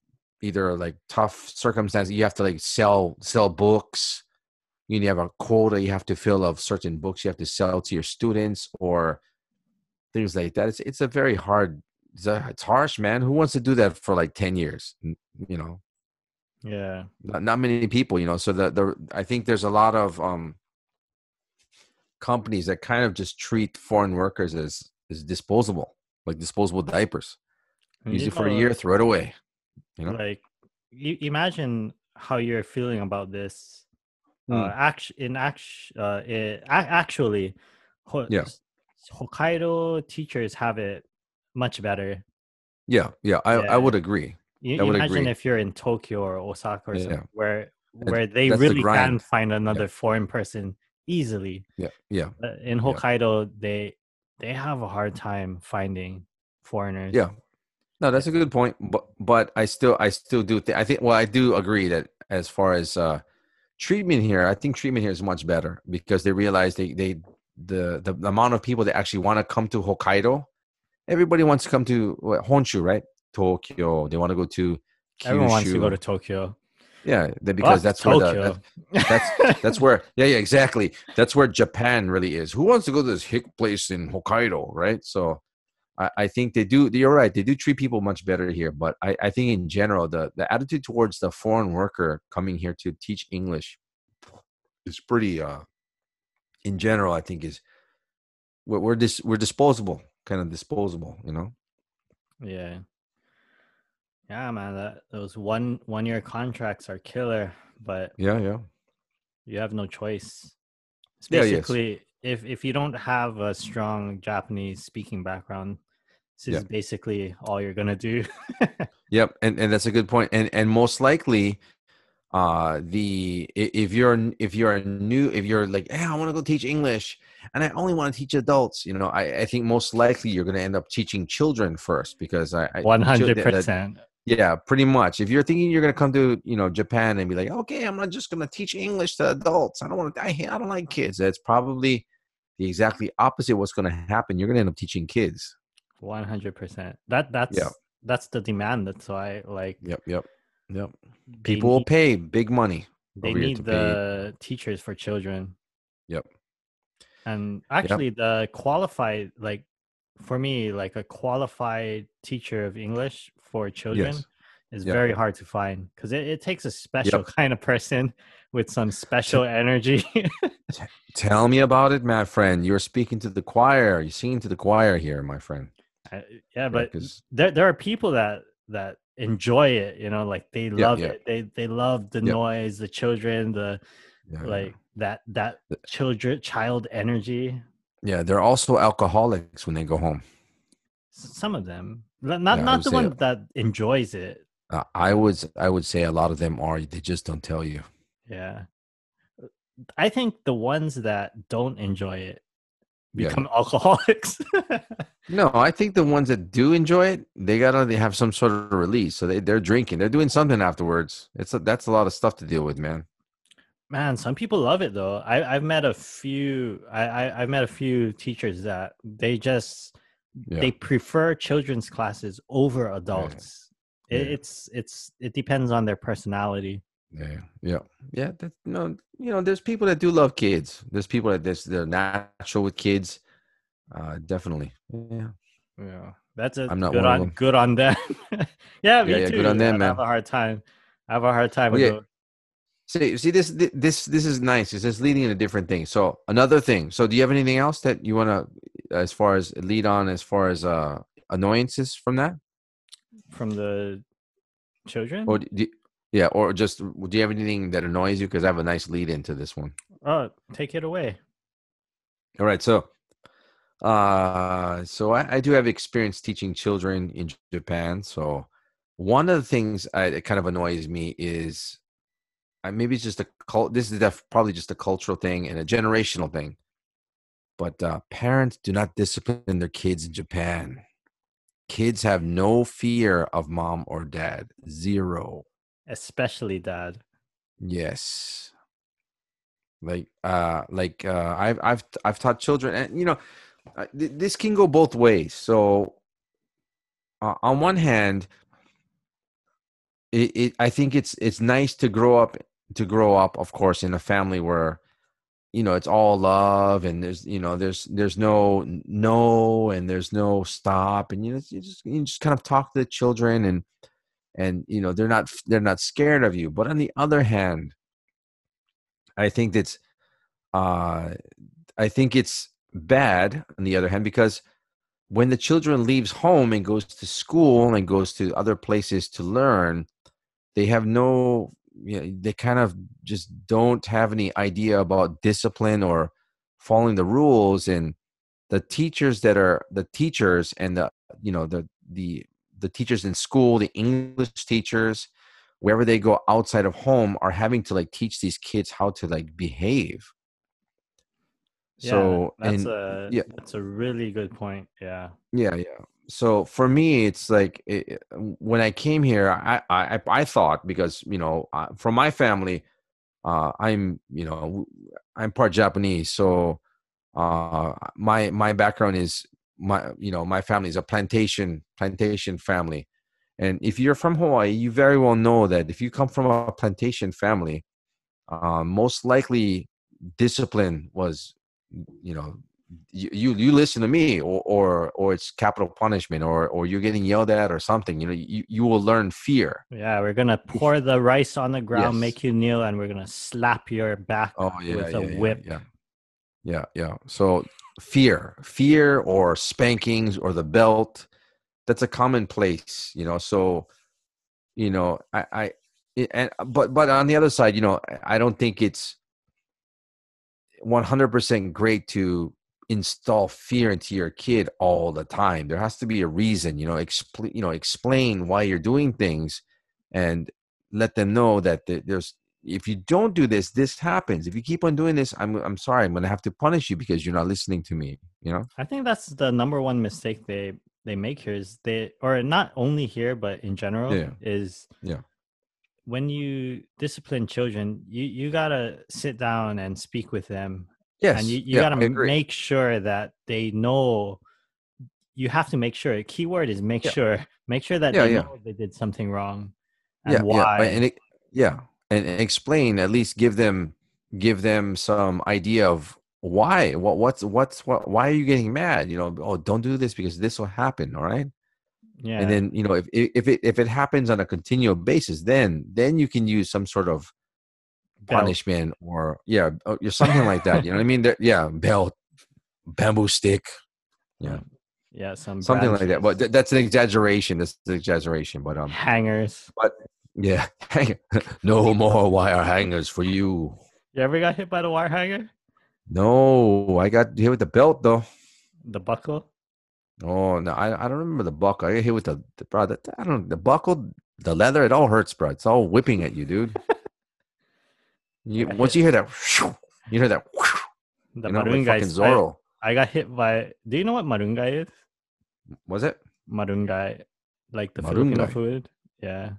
either like tough circumstances you have to like sell sell books. You have a quota you have to fill of certain books you have to sell to your students or things like that. It's it's a very hard it's, a, it's harsh man. Who wants to do that for like 10 years you know? Yeah. Not, not many people you know? So the the i think there's a lot of um companies that kind of just treat foreign workers as as disposable, like disposable diapers. Use it for a year, throw it away. You know, like you imagine how you're feeling about this. Mm. Uh, hmm. act in act, uh, it, actually, yeah. Hokkaido teachers have it much better. Yeah, yeah, I, yeah. I would agree. You, I would imagine agree. if you're in Tokyo or Osaka or yeah. something where where they really the can find another yeah. foreign person easily. Yeah, yeah. in Hokkaido, they they have a hard time finding foreigners. Yeah. No, that's a good point. But but I still I still do think I think well I do agree that as far as uh treatment here, I think treatment here is much better because they realize they they the the amount of people that actually want to come to Hokkaido. Everybody wants to come to what, Honshu, right? Tokyo. They want to go to. Kyushu. Everyone wants to go to Tokyo. Yeah, because that's where the, that, that's that's where yeah yeah exactly that's where Japan really is. Who wants to go to this hick place in Hokkaido, right? So I, I think they do. You're right. They do treat people much better here. But I, I think in general, the the attitude towards the foreign worker coming here to teach English is pretty. uh In general, I think is we're we're, dis, we're disposable, kind of disposable. You know. Yeah. Yeah, man, that those one one year contracts are killer, but yeah, yeah, you have no choice. It's basically yeah, yes. if if you don't have a strong Japanese speaking background, this is basically all you're gonna do. yep, and and that's a good point. And and most likely, uh, the if you're if you're a new if you're like, hey, I want to go teach English, and I only want to teach adults. You know, I I think most likely you're gonna end up teaching children first because I one hundred percent yeah, pretty much. If you're thinking you're gonna come to you know Japan and be like, okay, I'm not just gonna teach English to adults. I don't want to. I, I don't like kids. That's probably the exactly opposite. What's gonna happen? You're gonna end up teaching kids. One hundred percent. That that's yeah. that's the demand. That's why like. Yep. Yep. Yep. People need, will pay big money. They need the pay. teachers for children. Yep. And actually, yep. the qualified like for me, like a qualified teacher of English for children yes. is yep. very hard to find because it, it, takes a special yep. kind of person with some special energy. Tell me about it, my friend. You're speaking to the choir. You're singing to the choir here, my friend. Uh, yeah, but yeah, there there are people that that enjoy it. You know, like they love it. They they love the noise, the children, the yeah, like that that children child energy. Yeah, they're also alcoholics when they go home. Some of them, not yeah, not the one that enjoys it. Uh, I would I would say a lot of them are. They just don't tell you. Yeah, I think the ones that don't enjoy it become yeah. alcoholics. no, I think the ones that do enjoy it, they gotta they have some sort of release. So they they're drinking, they're doing something afterwards. It's a, that's a lot of stuff to deal with, man. Man, some people love it though. I, I've met a few. I, I I've met a few teachers that they just yeah. they prefer children's classes over adults. Yeah. It, it's it's it depends on their personality. Yeah, yeah, yeah. That, no, you know, there's people that do love kids. There's people that this they're natural with kids. Uh, definitely. Yeah, yeah. That's a I'm not good on good on them. yeah, me yeah, too. Good on them, I man. have a hard time. I have a hard time with yeah. See, see this, this, this is nice. It's just leading into different things. So another thing. So do you have anything else that you want to, as far as lead on, as far as uh annoyances from that? From the children? Or do, yeah, or just do you have anything that annoys you? Because I have a nice lead into this one. Oh, take it away. All right. So, uh, so I, I do have experience teaching children in Japan. So one of the things I, that kind of annoys me is maybe it's just a cult. This is def- probably just a cultural thing and a generational thing. But uh, parents do not discipline their kids in Japan. Kids have no fear of mom or dad. Zero. Especially dad. Yes. Like, uh, like uh, I've I've I've taught children, and you know, uh, th- this can go both ways. So, uh, on one hand, it, it, I think it's it's nice to grow up to grow up, of course, in a family where you know it's all love and there's you know there's there's no no and there's no stop and you know you just you just kind of talk to the children and and you know they're not they're not scared of you but on the other hand i think that's uh i think it's bad on the other hand because when the children leaves home and goes to school and goes to other places to learn they have no you know, they kind of just don't have any idea about discipline or following the rules and the teachers that are the teachers and the you know the the the teachers in school the english teachers wherever they go outside of home are having to like teach these kids how to like behave Yeah, so that's and a yeah that's a really good point. Yeah. yeah yeah so for me it's like it, when i came here i i i thought because you know uh, from my family uh i'm you know i'm part japanese so uh my my background is my you know my family is a plantation plantation family and if you're from hawaii you very well know that if you come from a plantation family uh, most likely discipline was you know you, you you listen to me or or or it's capital punishment or or you're getting yelled at or something you know you, you will learn fear Yeah, we're gonna pour the rice on the ground, Yes. make you kneel, and we're gonna slap your back oh yeah with yeah, a yeah, whip. yeah yeah yeah so fear fear or spankings or the belt. That's a commonplace you know so you know i i eh, and but but on the other side you know i don't think it's 100% great to install fear into your kid all the time. There has to be a reason you know explain you know explain why you're doing things and let them know that there's if you don't do this this happens if you keep on doing this i'm i'm sorry i'm going to have to punish you because you're not listening to me you know I think that's the number one mistake they they make here is they or not only here but in general Yeah. is Yeah. when you discipline children you you gotta sit down and speak with them yes and you, you yeah, gotta make sure that they know you have to make sure keyword is make Yeah. sure make sure that Yeah, they yeah. know they did something wrong and yeah why yeah and it, yeah and, explain at least give them give them some idea of why what what's what's what why are you getting mad? You know oh don't do this because this will happen all right? Yeah. and then you know if if it if it happens on a continual basis then then you can use some sort of belt. punishment or yeah or or something like that you know what i mean? There- yeah belt bamboo stick yeah. Yeah some something like that but th- that's an exaggeration that's an exaggeration but um hangers yeah no more wire hangers for you you ever got hit by the wire hanger no i got hit with the belt though the buckle oh no i, I don't remember the buckle i got hit with the, the bro that, i don't the buckle the leather it all hurts bro it's all whipping at you dude you, once hit. you hear that you hear that the you know, marungai fucking is- I- Zorro. I got hit by. Do you know what marungai is? Was it? Marungai, like the Filipino food. Yeah.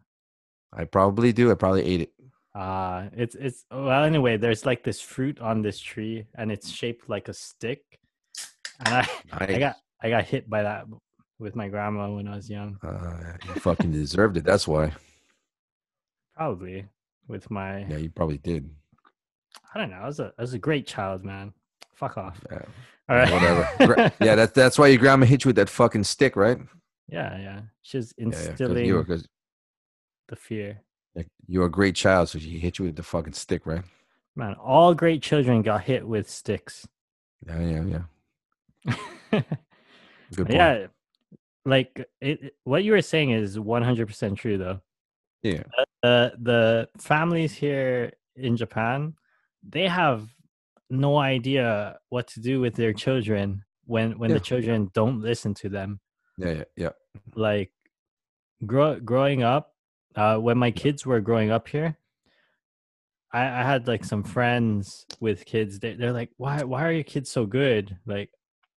I probably do. I probably ate it. Ah, it's it's well. Anyway, there's like this fruit on this tree, and it's shaped like a stick. And I I got I got hit by that with my grandma when I was young. Uh, you fucking deserved it. That's why. Probably with my Yeah, you probably did. I don't know. I was a I was a great child, man. Fuck off. Yeah, All right. whatever. Yeah, that's that's why your grandma hit you with that fucking stick, right? yeah, yeah. She's Yeah, yeah. instilling you were because the fear. you're a great child, so she hit you with the fucking stick, right? Man, all great children got hit with sticks. Yeah, yeah, yeah. Good point. yeah like it, what you were saying is 100% true though Yeah. the the families here in japan they have no idea what to do with their children when when Yeah. the children don't listen to them Yeah, yeah, yeah. like grow, growing up uh when my kids were growing up here I, I had like some friends with kids they, they're like why why are your kids so good like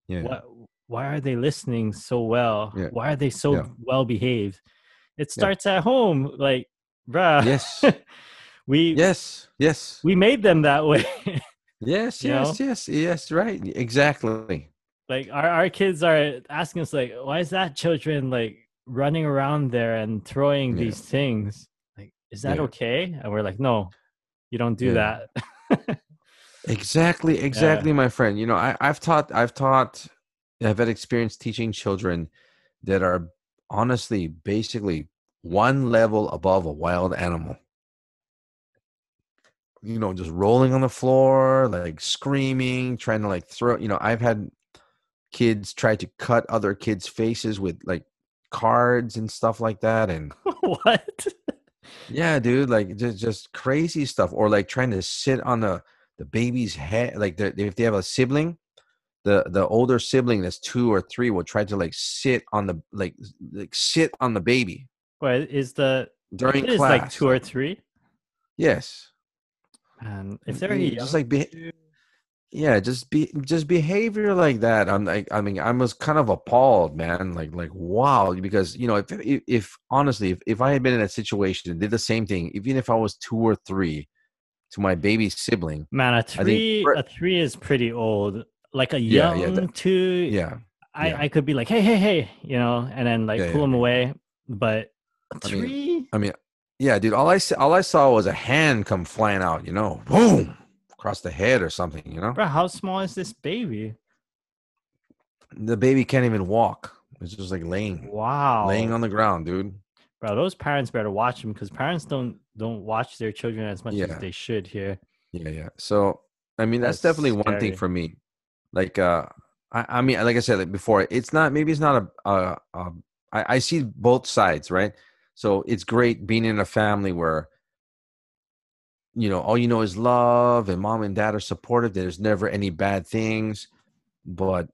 Yeah. what why are they listening so well Yeah. why are they so Yeah. well behaved it starts at home like bruh Yes. we yes. Yes. we made them that way Yes. Yes. Yes. Yes. Right. Exactly. like our, our kids are asking us like why is that children like running around there and throwing Yeah. these things like is that Yeah. okay and we're like no you don't do Yeah. that Exactly, exactly, my friend. You know, I, I've taught, I've taught, I've had experience teaching children that are honestly, basically one level above a wild animal. You know, just rolling on the floor, like screaming, trying to like throw. You know, I've had kids try to cut other kids' faces with like cards and stuff like that, and what? Yeah, dude, like just just crazy stuff, or like trying to sit on the the baby's head, like the, if they have a sibling, the the older sibling that's two or three will try to like sit on the like like sit on the baby. What is the during is class. like two or three? Yes, and if they're young, just like be, yeah, just be just behavior like that. I'm like, I mean, I was kind of appalled, man. Like, like wow, because you know, if if, if honestly, if, if I had been in that situation and did the same thing, even if I was two or three, to my baby sibling, Man, a three a three is pretty old. Like a young Yeah, yeah, that- two, yeah, I, yeah. I could be like, hey, hey, hey, you know, and then like pull him away. But a I mean, three, I mean, yeah, dude. All I saw, all I saw was a hand come flying out. You know, boom, across the head or something. You know, bro, how small is this baby? the baby can't even walk. It's just like laying, Wow, laying on the ground, dude. bro, those parents better watch them because parents don't don't watch their children as much Yeah. as they should here. Yeah, yeah. So, I mean, that's, That's definitely one thing for me. Like, uh, I, I mean, like I said like before, it's not maybe it's not a, a, a I, I see both sides, right? So it's great being in a family where, you know, all you know is love and mom and dad are supportive. There's never any bad things, but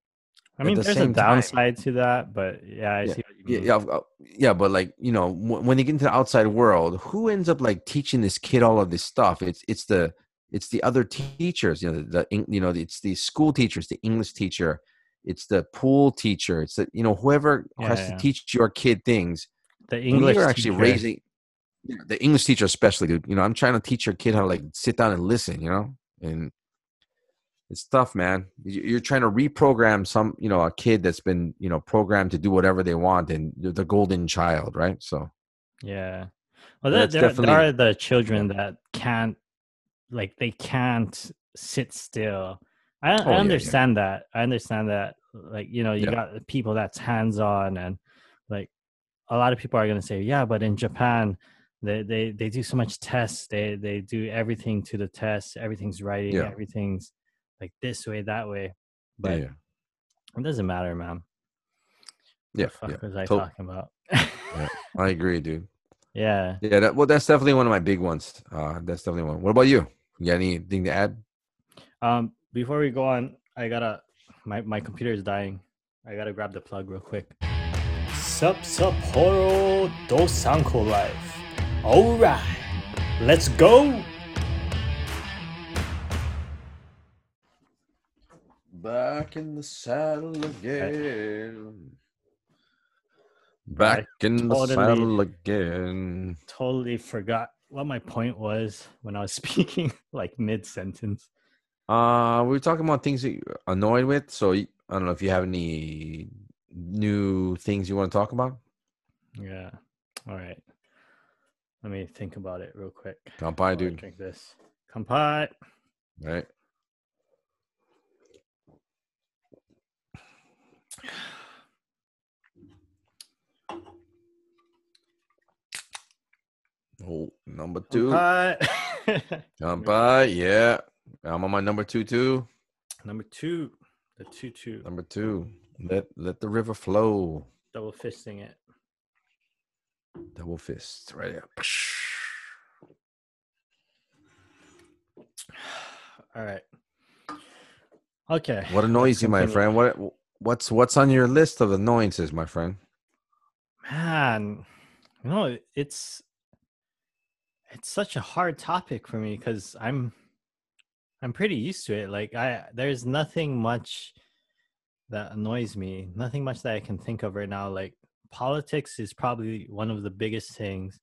I mean, the there's a same time- downside to that, but yeah, I Yeah, see what you yeah, mean. yeah, uh, yeah, but like you know, w- when you get into the outside world, who ends up like teaching this kid all of this stuff? It's it's the it's the other teachers, you know, the, the you know, it's the school teachers, the English teacher, it's the pool teacher, it's the you know whoever has Yeah, to teach your kid things. The English you're actually teacher, raising yeah, the English teacher, especially, dude. You know, I'm trying to teach your kid how to like sit down and listen. You know, and it's tough, man. You- You're trying to reprogram some, you know, a kid that's been, you know, programmed to do whatever they want, and the golden child, right? So, Yeah. Well, Yeah, there, there, there are the children that can't, like, they can't sit still. I, Oh, yeah, I yeah. understand that. I understand that. Like, you know, you Yeah. got people that's hands on, and like, a lot of people are going to say, yeah, but in Japan, they, they, they do so much tests. They, they do everything to the test. Everything's writing. Yeah. Everything's like this way, that way. But yeah, it doesn't matter, man. yeah, the fuck yeah. was I To- talking about? I agree, dude. yeah. Yeah, that, well, that's definitely one of my big ones. Uh, that's definitely one. What about you? You got anything to add? Um, before we go on, I gotta my my computer is dying. I gotta grab the plug real quick. Sup Sapporo Dosanko Life. All right, let's go. Back in the saddle again. Back in the saddle again. Totally forgot what my point was when I was speaking, like mid sentence. Uh, we were talking about things that you're annoyed with. So I don't know if you have any new things you want to talk about. Yeah. All right. Let me think about it real quick. Kampai, while I dude. Drink this. Kampai. Right. Oh, number two. Kampai. Kampai, yeah. I'm on my number two too. Number two. The two two. Number two. Let let the river flow. Double fisting it. Double fist right there. All right. Okay. What annoys you, my friend? What what's what's on your list of annoyances, my friend? Man, you know, it's it's such a hard topic for me because I'm I'm pretty used to it. Like I there's nothing much that annoys me. Nothing much that I can think of right now. Like politics is probably one of the biggest things.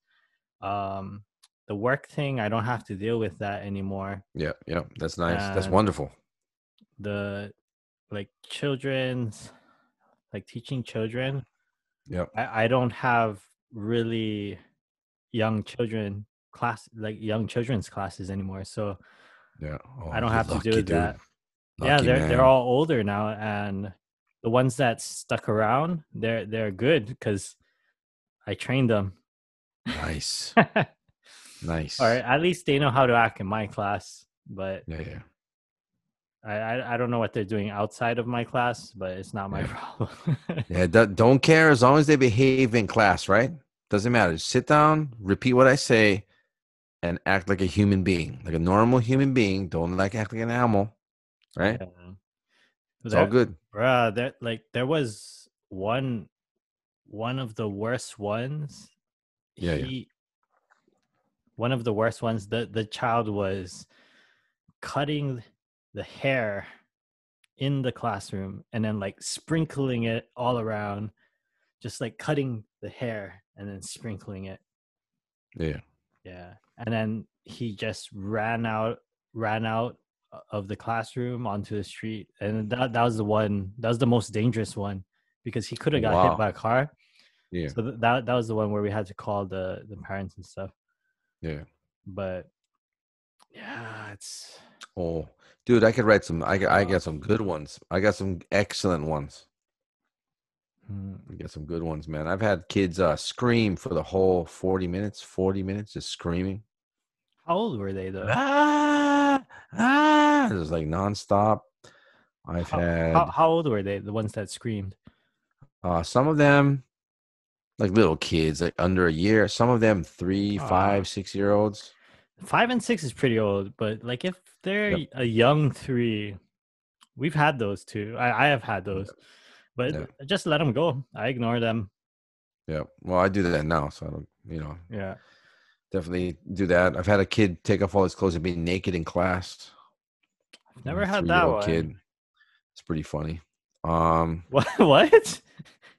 Um the work thing, I don't have to deal with that anymore. Yeah, yeah, that's nice. that's wonderful. The like children's like teaching children Yeah, I, I don't have really young children class like young children's classes anymore so Yeah. Oh, i don't have to do dude. that yeah they're man. they're all older now and the ones that stuck around they're they're good because i trained them nice, nice. or at least they know how to act in my class but Yeah, yeah. I, I i don't know what they're doing outside of my class but it's not my Yeah. problem Yeah, do- don't care as long as they behave in class, right? Doesn't matter. Just sit down, repeat what I say, and act like a human being, like a normal human being. Don't like act like an animal, right? Yeah. It's all good. bruh there like there was one one of the worst ones Yeah, yeah. one of the worst ones the the child was cutting the hair in the classroom and then like sprinkling it all around, just like cutting the hair and then sprinkling it. Yeah. Yeah. And then he just ran out ran out of the classroom onto the street. And that that was the one that was the most dangerous one because he could have got Wow. hit by a car. Yeah. So th- that that was the one where we had to call the the parents and stuff. Yeah. But yeah, it's Oh, dude, I could write some. I got, I got some good ones. I got some excellent ones. hmm, I got some good ones, man. I've had kids uh, scream for the whole forty minutes. Forty minutes just screaming. how old were they though? Ah, ah. It was like nonstop. I've How, had how, how old were they? The ones that screamed. uh, some of them, like little kids, like under a year. Some of them three, Ah. five, six year olds. Five and six is pretty old, but like if they're Yep. a young three, we've had those too. I, I have had those, but Yeah. just let them go. I ignore them. Yeah. Well, I do that now, so I don't. You know, Yeah. Definitely do that. I've had a kid take off all his clothes and be naked in class. I've never had that one. It's pretty funny. Um, What? What?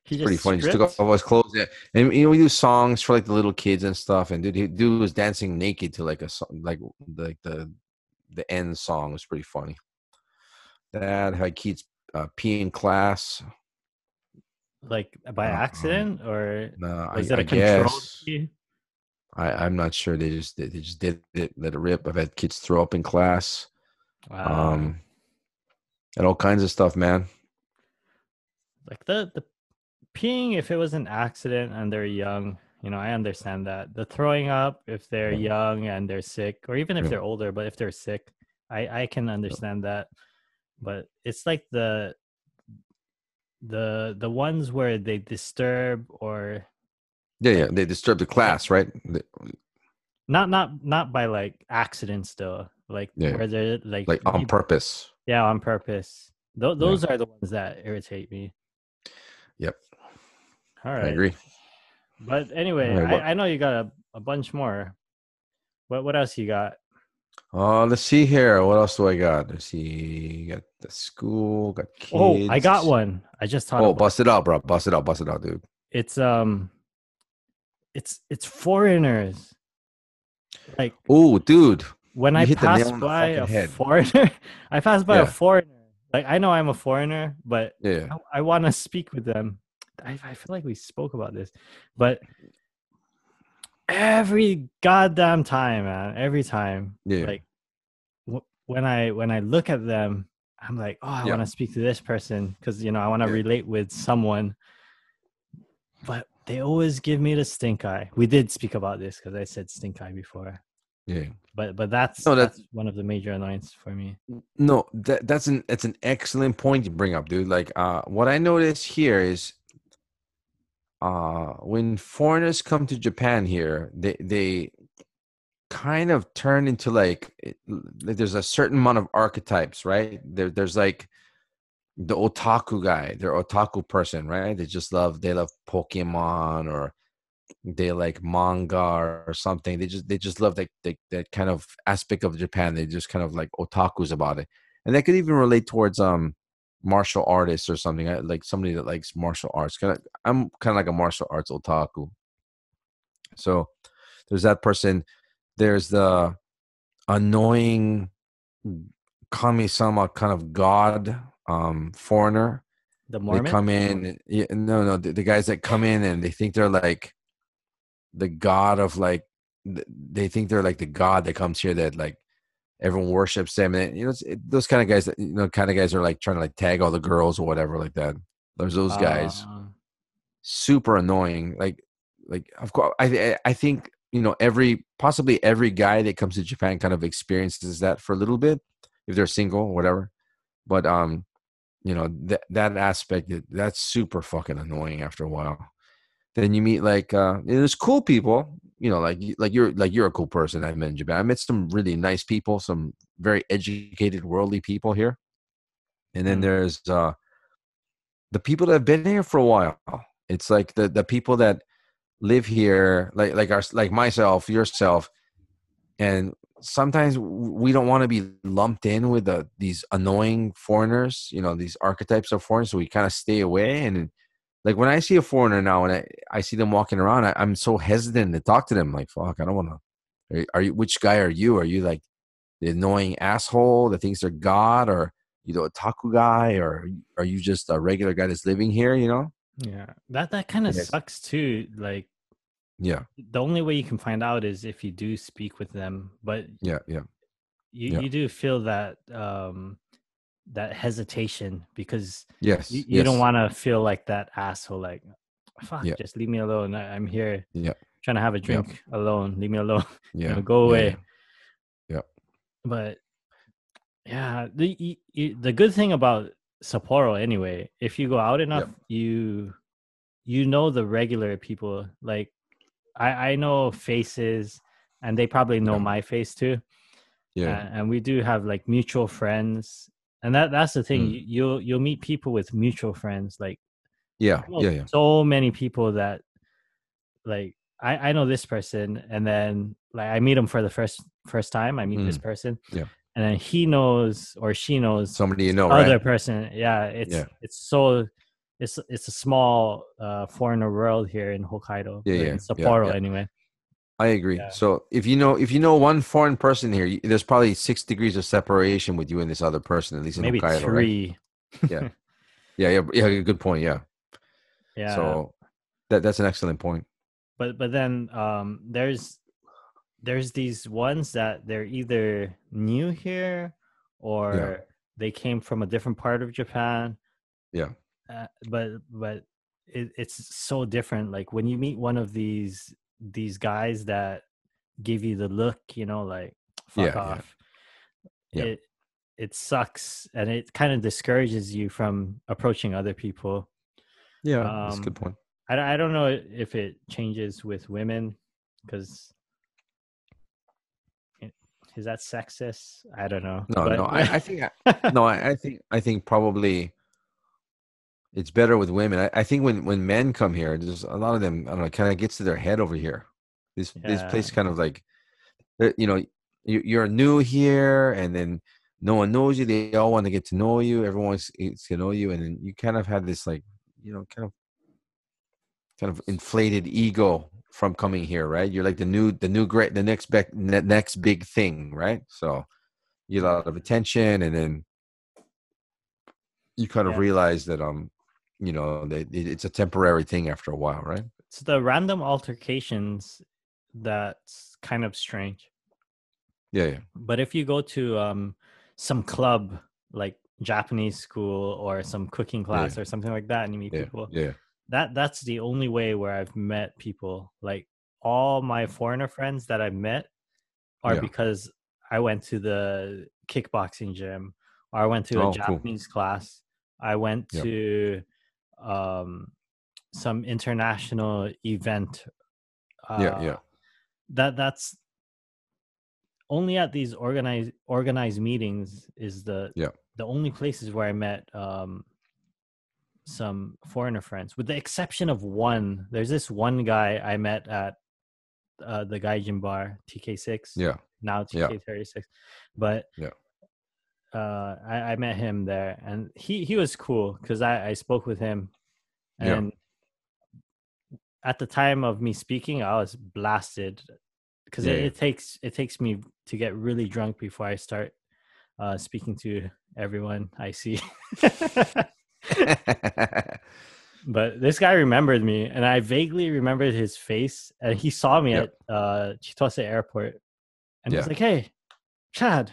He it's pretty just funny. Just took off all his clothes. Yeah. And you know, we do songs for like the little kids and stuff. And dude, he, dude was dancing naked to like a song, like like the the end song was pretty funny. That had kids uh, pee in class. like by Uh, um, accident or Nah, was I, it a I controlled guess pee? I, I'm not sure. They just they they just did it, let it rip. I've had kids throw up in class. Wow. Um, and all kinds of stuff, man. like the the peeing if it was an accident and they're young you know i understand that the throwing up if they're young and they're sick or even if Yeah. they're older but if they're sick i i can understand that but it's like the the the ones where they disturb or Yeah, yeah. They disturb the class, right? Not not not by like accidents though like Yeah. where they're like Like on purpose. yeah on purpose Th- those are the ones that irritate me Yep. all right I agree. But anyway, what- I, I know you got a, a bunch more. What what else you got? Uh, let's see here. What else do I got? Let's see. Got the school. Got kids. Oh, I got one. I just thought Oh, bust it out, bro. Bust it out. Bust it out, dude. it's um it's it's foreigners. Like Oh, dude. when I pass nail on the by a head. foreigner, I pass by Yeah. a foreigner. Like I know I'm a foreigner, but Yeah. I, I want to speak with them. I, I feel like we spoke about this, but every goddamn time, man, every time, Yeah. like w- when I when I look at them, I'm like, oh, I Yeah. want to speak to this person because you know I want to Yeah. relate with someone. They always give me the stink eye. We did speak about this because I said stink eye before, Yeah. but but that's No, that- that's one of the major annoyances for me. No, that that's an that's an excellent point you bring up, dude. Like, uh, what I notice here is, uh, when foreigners come to Japan here, they they kind of turn into like, it- like there's a certain amount of archetypes, right? There, there's like the otaku guy, they're otaku person, right? They just love they love Pokemon or they like manga or something. They just they just love that that, that kind of aspect of Japan. They just kind of like otakus about it, and that could even relate towards um martial artists or something. I, like somebody that likes martial arts. Kind of, I'm kind of like a martial arts otaku. So there's that person. There's the annoying kami-sama kind of god um foreigner. The they come in yeah, no no the, the guys that come in and they think they're like the god of like they think they're like the god that comes here that like everyone worships them. And you know it's, it, those kind of guys that you know kind of guys are like trying to like tag all the girls or whatever like that. There's those guys. Uh, super annoying. Like like of course i I- i think you know every possibly every guy that comes to japan kind of experiences that for a little bit if they're single or whatever. But um you know that that aspect that's super fucking annoying after a while. Then you meet like uh there's cool people you know like like you're like you're a cool person i've met in japan i met some really nice people some very educated worldly people here. And then Mm. there's uh the people that have been here for a while. It's like the the people that live here like like our like myself yourself and sometimes we don't want to be lumped in with the these annoying foreigners, you know, these archetypes of foreigners, so we kind of stay away. And like when I see a foreigner now and I, I see them walking around, I, I'm so hesitant to talk to them. Like, fuck, I don't want to. Are, are you? Which guy are you? Are you like the annoying asshole that thinks they're God, or you know, otaku guy, or are you just a regular guy that's living here? You know? Yeah, that that kind of Yes. sucks too. Like Yeah, the only way you can find out is if you do speak with them, but yeah, yeah, you, Yeah. you do feel that um that hesitation because yes. you, you don't want to feel like that asshole like fuck Yeah. just leave me alone I, i'm here Yeah. trying to have a drink alone leave me alone you Yeah, know, go away yeah. Yeah. but yeah the you, you, the good thing about sapporo anyway if you go out enough you you know the regular people like i i know faces and they probably know Yeah. my face too Yeah, uh, and we do have like mutual friends and that that's the thing Mm. you, you'll you'll meet people with mutual friends like yeah, yeah, yeah. so many people that like I, I know this person and then like I meet him for the first first time I meet this person Mm. Yeah. and then he knows or she knows Somebody you know, other right? person yeah it's Yeah. it's so it's it's a small uh foreigner world here in Hokkaido Yeah, yeah, in yeah, Sapporo yeah. anyway I agree. Yeah. So if you know if you know one foreign person here, you- there's probably six degrees of separation with you and this other person, at least in maybe Hokkaido, right? three Yeah, yeah, yeah. Good point. Yeah. yeah So that that's an excellent point. but but then um there's there's these ones that they're either new here or they came from a different part of japan Yeah. Uh, but but it, it's so different like when you meet one of these these guys that give you the look you know like fuck Yeah, yeah. off Yeah. it it sucks and it kind of discourages you from approaching other people Yeah, that's a Um, good point. I, don't- I don't know if it changes with women because is that sexist? I don't know. No, but- no. I, I think I, no. I, I think I think probably it's better with women. I, I think when when men come here, there's a lot of them. I don't know. Kind of gets to their head over here. This this place kind of like, uh, you know, you, you're new here, and then no one knows you. They all want to get to know you. Everyone wants to know you, and then you kind of had this like, you know, kind of kind of inflated ego from coming here, right? You're like the new, the new great, the next big, ne- next big thing, right? So you get a lot of attention, and then you kind of Yeah. realize that um, you know, it- it's a temporary thing after a while, right? it's the random altercations that's kind of strange. Yeah, yeah, But if you go to um some club like Japanese school or some cooking class or something like that, and you meet yeah, people, yeah, that that's the only way where I've met people. Like all my foreigner friends that I've met are Yeah. because I went to the kickboxing gym or I went to Oh, a cool. Japanese class. I went Yep. to um some international event. yeah, yeah. uh, That that's only at these organized organized meetings is the Yeah. the only places where I met um some foreigner friends, with the exception of one. There's this one guy I met at uh, the Gaijin bar, TK6. Yeah, Now Yeah. TK36. But Yeah. Uh, I, I met him there, and he he was cool because I I spoke with him, Yeah. and at the time of me speaking, I was blasted because Yeah, it, it takes it takes me to get really drunk before I start uh, speaking to everyone I see. but this guy remembered me and i vaguely remembered his face and he saw me Yep. at uh chitose airport and Yeah. he's like hey chad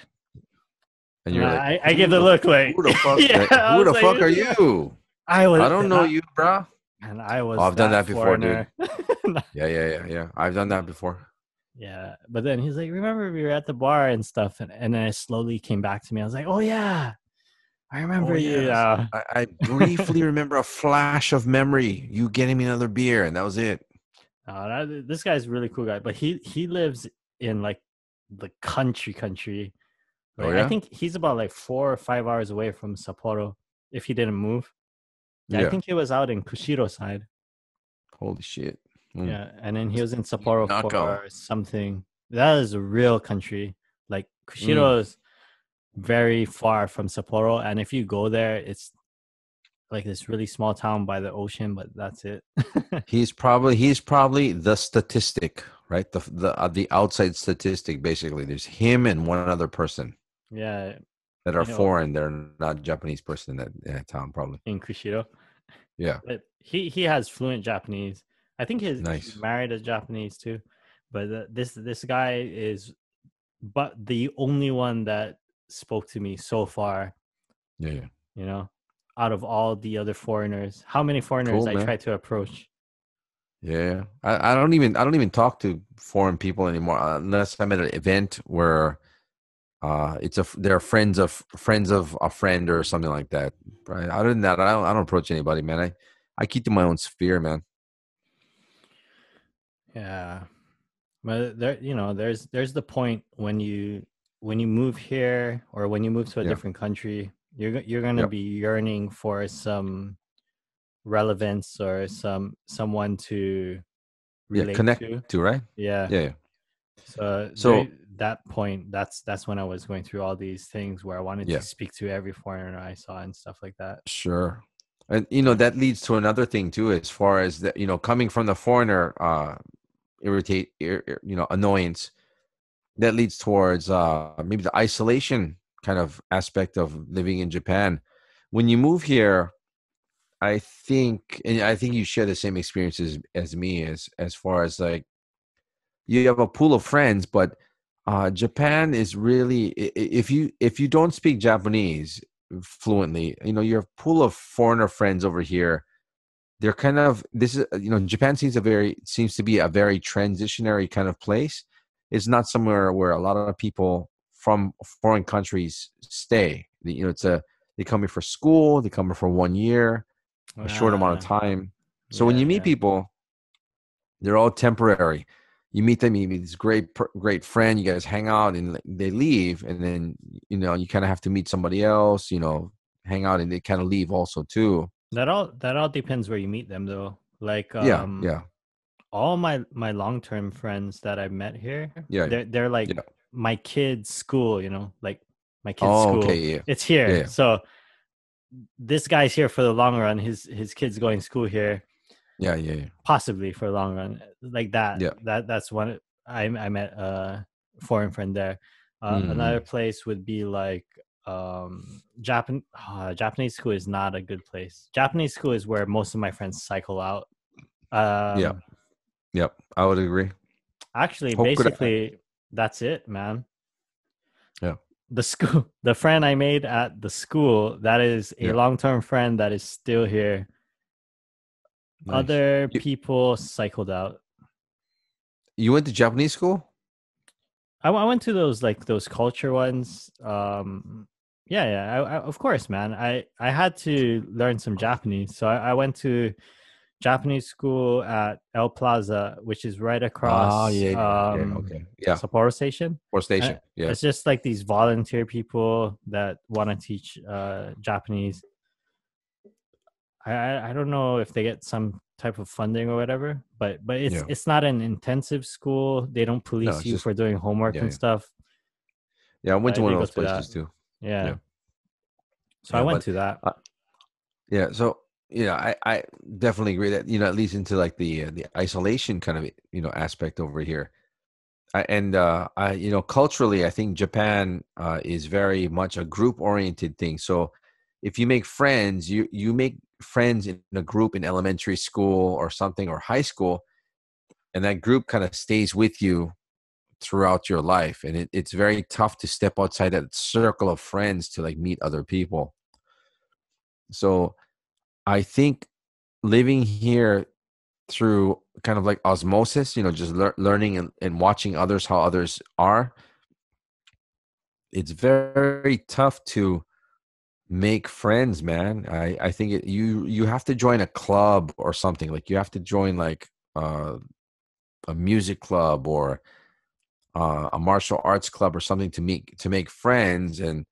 and you're I, like, I give the look like who the fuck? Yeah, who the was fuck are you? i was I don't know you, bruh. and i was Oh, I've done that before, dude. Yeah, yeah, yeah, yeah. I've done that before. yeah but then he's like remember we were at the bar and stuff and, and then it slowly came back to me i was like oh yeah i remember you yes. uh, I, I briefly remember a flash of memory. You getting me another beer, and that was it. Uh, that, this guy's a really cool guy, but he he lives in like the country country. Oh, yeah? I think he's about like four or five hours away from Sapporo if he didn't move. Yeah, Yeah. I think he was out in Kushiro side. Holy shit. Mm. Yeah, and then he was in Sapporo Knockout. for something. That is a real country. Like Mm. Kushiro is very far from Sapporo, and if you go there, it's like this really small town by the ocean, but that's it. He's probably he's probably the statistic, right? The the uh, the outside statistic. Basically, there's him and one other person yeah, that are foreign. They're not Japanese person in that, in that town, probably. in Kushiro. Yeah. But he he has fluent Japanese. I think his Nice. he's married a Japanese too. But uh, this this guy is, but the only one that spoke to me so far. Yeah, yeah. You know, out of all the other foreigners, how many foreigners Cool, I man. tried to approach? Yeah, I, I don't even I don't even talk to foreign people anymore uh, unless I'm at an event where uh it's a they're friends of friends of a friend or something like that. Right? Other than that, I don't I don't approach anybody, man. I I keep to my own sphere, man. Yeah, but there, you know, there's there's the point when you when you move here or when you move to a Yeah. different country, you're you're gonna Yep. be yearning for some relevance or some someone to Yeah, connect to. to right. Yeah. Yeah, yeah. So, So- so that point, that's that's when I was going through all these things where I wanted Yeah. to speak to every foreigner I saw and stuff like that. Sure. And you know that leads to another thing too, as far as that you know, coming from the foreigner, uh, irritate, ir, ir- you know, annoyance. That leads towards uh, maybe the isolation kind of aspect of living in Japan. When you move here, I think, and I think you share the same experiences as me, as as far as like you have a pool of friends, but uh, Japan is really if you if you don't speak Japanese fluently, you know your pool of foreigner friends over here. They're kind of this is you know Japan seems a very seems to be a very transitionary kind of place. It's not somewhere where a lot of people from foreign countries stay. You know, it's a they come here for school, they come here for one year, a short amount of Ah, time. So when you meet yeah. people, they're all temporary. You meet them, you meet this great, great friend. You guys hang out, and they leave, and then you know you kind of have to meet somebody else. You know, hang out, and they kind of leave also too. that all that all depends where you meet them though. Like yeah, um, yeah, all my my long term friends that I've met here, Yeah, they're they're like yeah. my kids' school, you know, like my kids' Oh, school. okay, yeah, It's here. Yeah, yeah. So this guy's here for the long run. His his kids going to school here, yeah, yeah, yeah. possibly for the long run. Like that. Yeah. That that's one I I met a foreign friend there. Uh, Mm. Another place would be like um Japan uh, Japanese school is not a good place. Japanese school is where most of my friends cycle out. Um, Yep, I would agree. Actually, Hokuda- basically, that's it, man. Yeah. The school, the friend I made at the school, that is a Yeah. long-term friend that is still here. Nice. Other You- people cycled out. You went to Japanese school? I, I went to those like those culture ones. Um, yeah, yeah. I, I, of course, man. I I had to learn some Japanese, so I, I went to Japanese school at El Plaza, which is right across. Ah, yeah, yeah, yeah, um, okay, yeah, Sapporo Station. or station. Yeah, It's just like these volunteer people that want to teach uh, Japanese. I, I don't know if they get some type of funding or whatever, but but it's Yeah. it's not an intensive school. They don't police it's you just- for doing homework yeah, and yeah. stuff. yeah. I went to I one of those to that. places too. Yeah. So I went but- to that. Yeah, so yeah, I I definitely agree that you know it leads into like the uh, the isolation kind of you know aspect over here, I, and uh, I you know culturally I think Japan uh, is very much a group oriented thing. So if you make friends, you you make friends in a group in elementary school or something or high school, and that group kind of stays with you throughout your life, and it, it's very tough to step outside that circle of friends to like meet other people. So I think living here through kind of like osmosis, you know, just lear- learning and, and watching others, how others are, it's very tough to make friends, man. I, I think it, you, you have to join a club or something like you have to join like uh, a music club or uh, a martial arts club or something to meet, to make friends. And,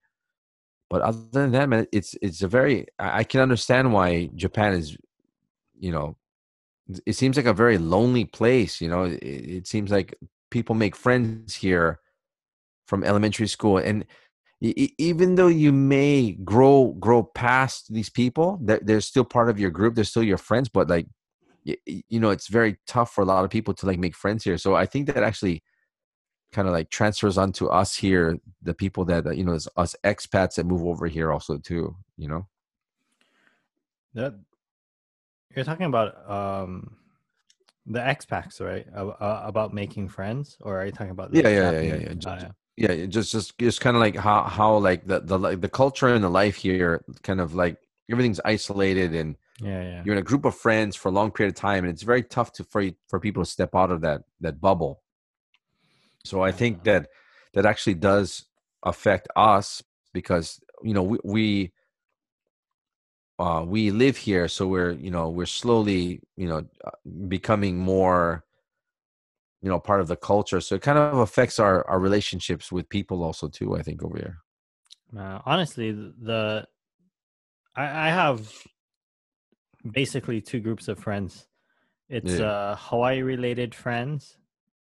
but other than that, man, it's it's a very I can understand why Japan is, you know, it seems like a very lonely place. You know, it, it seems like people make friends here from elementary school and even though you may grow grow past these people they're, they're still part of your group they're still your friends but like you know it's very tough for a lot of people to like make friends here. So i think that actually kind of like transfers onto us here the people that you know us expats that move over here also too you know? That you're talking about um the expats right? Uh, about making friends or are you talking about yeah yeah, yeah yeah yeah uh, yeah just just just kind of like how how like the the like the culture and the life here kind of like everything's isolated and yeah, yeah. you're in a group of friends for a long period of time and it's very tough to for for people to step out of that that bubble so i think that that actually does affect us because you know we, we uh, we live here, so we're you know we're slowly you know becoming more you know part of the culture. So it kind of affects our our relationships with people also too. I think over here. Uh, honestly, the I, I have basically two groups of friends. It's yeah. uh, Hawaii related friends,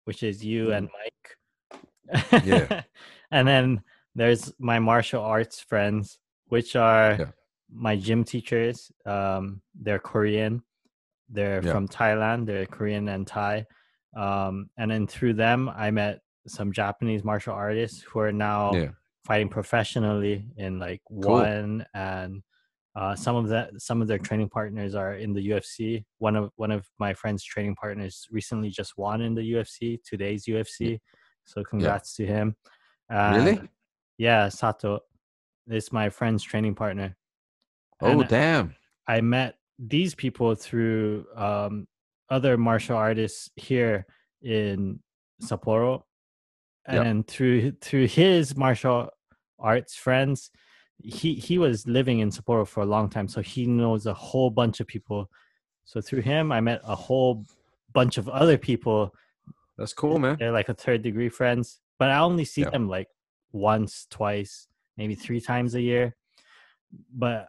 which is you and mm-hmm. Mike. yeah. and then there's my martial arts friends, which are yeah my gym teachers um they're korean they're yeah. from thailand they're korean and thai um and then through them i met some japanese martial artists who are now yeah. fighting professionally in like cool. one and uh, some of that some of their training partners are in the UFC. One of one of my friends' training partners recently just won in the UFC, today's UFC. So congrats yeah. to him. really? Yeah, Sato is my friend's training partner. Oh, and damn. I met these people through um, other martial artists here in Sapporo. And yep. through through his martial arts friends, he he was living in Sapporo for a long time, so he knows a whole bunch of people. So through him, I met a whole bunch of other people. That's cool, man. They're like a third degree friends, but I only see them like once, twice, maybe three times a year. But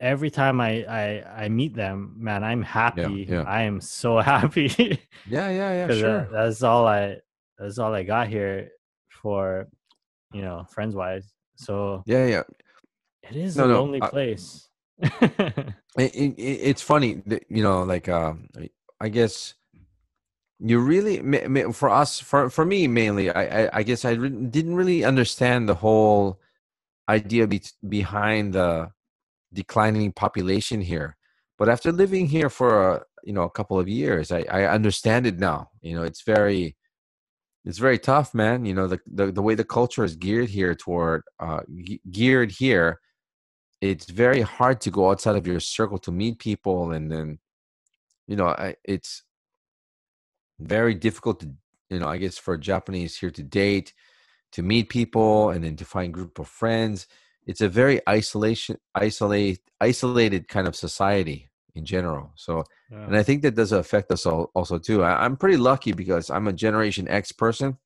every time I, I I meet them, man, I'm happy. Yeah, yeah. I am so happy. yeah, yeah, yeah. Sure. that's all I that's all I got here for, you know, friends wise. So yeah, yeah. It is no, a no, lonely I, place. it, it, it's funny, that, you know, like uh, I guess you really for us for for me mainly i i, I guess i didn't really understand the whole idea be, behind the declining population here. But after living here for a, you know a couple of years, I, I understand it now. You know, it's very it's very tough, man. You know, the the, the way the culture is geared here toward uh, geared here, it's very hard to go outside of your circle to meet people, and then you know I, it's very difficult to you know I guess for Japanese here to date, to meet people, and then to find group of friends it's a very isolation isolate isolated kind of society in general so yeah. and i think that does affect us all also too I, i'm pretty lucky because i'm a generation x person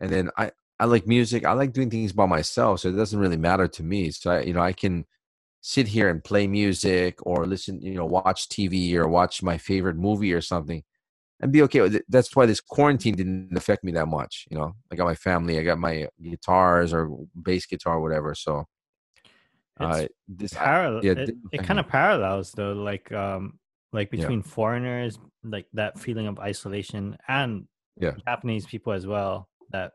and then i i like music i like doing things by myself so it doesn't really matter to me so I, you know i can sit here and play music or listen you know watch tv or watch my favorite movie or something and be okay with it. That's why this quarantine didn't affect me that much. You know, I got my family, I got my guitars or bass guitar, or whatever. So uh, this parallel. Yeah, it, it kind of parallels though, like um, like between yeah. foreigners, like that feeling of isolation, and yeah. Japanese people as well. That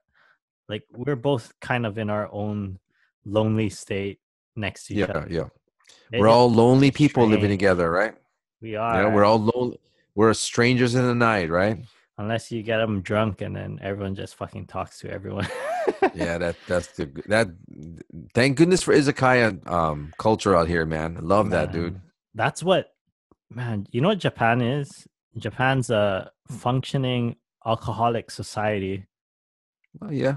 like we're both kind of in our own lonely state next to each yeah, other. Yeah, yeah. We're all lonely people strange. living together, right? We are. Yeah, we're all lonely. We're strangers in the night, right? Unless you get them drunk and then everyone just fucking talks to everyone. yeah, that that's the that. Thank goodness for izakaya um, culture out here, man. I love man, that, dude. That's what, man. You know what Japan is? Japan's a functioning alcoholic society. Well, yeah,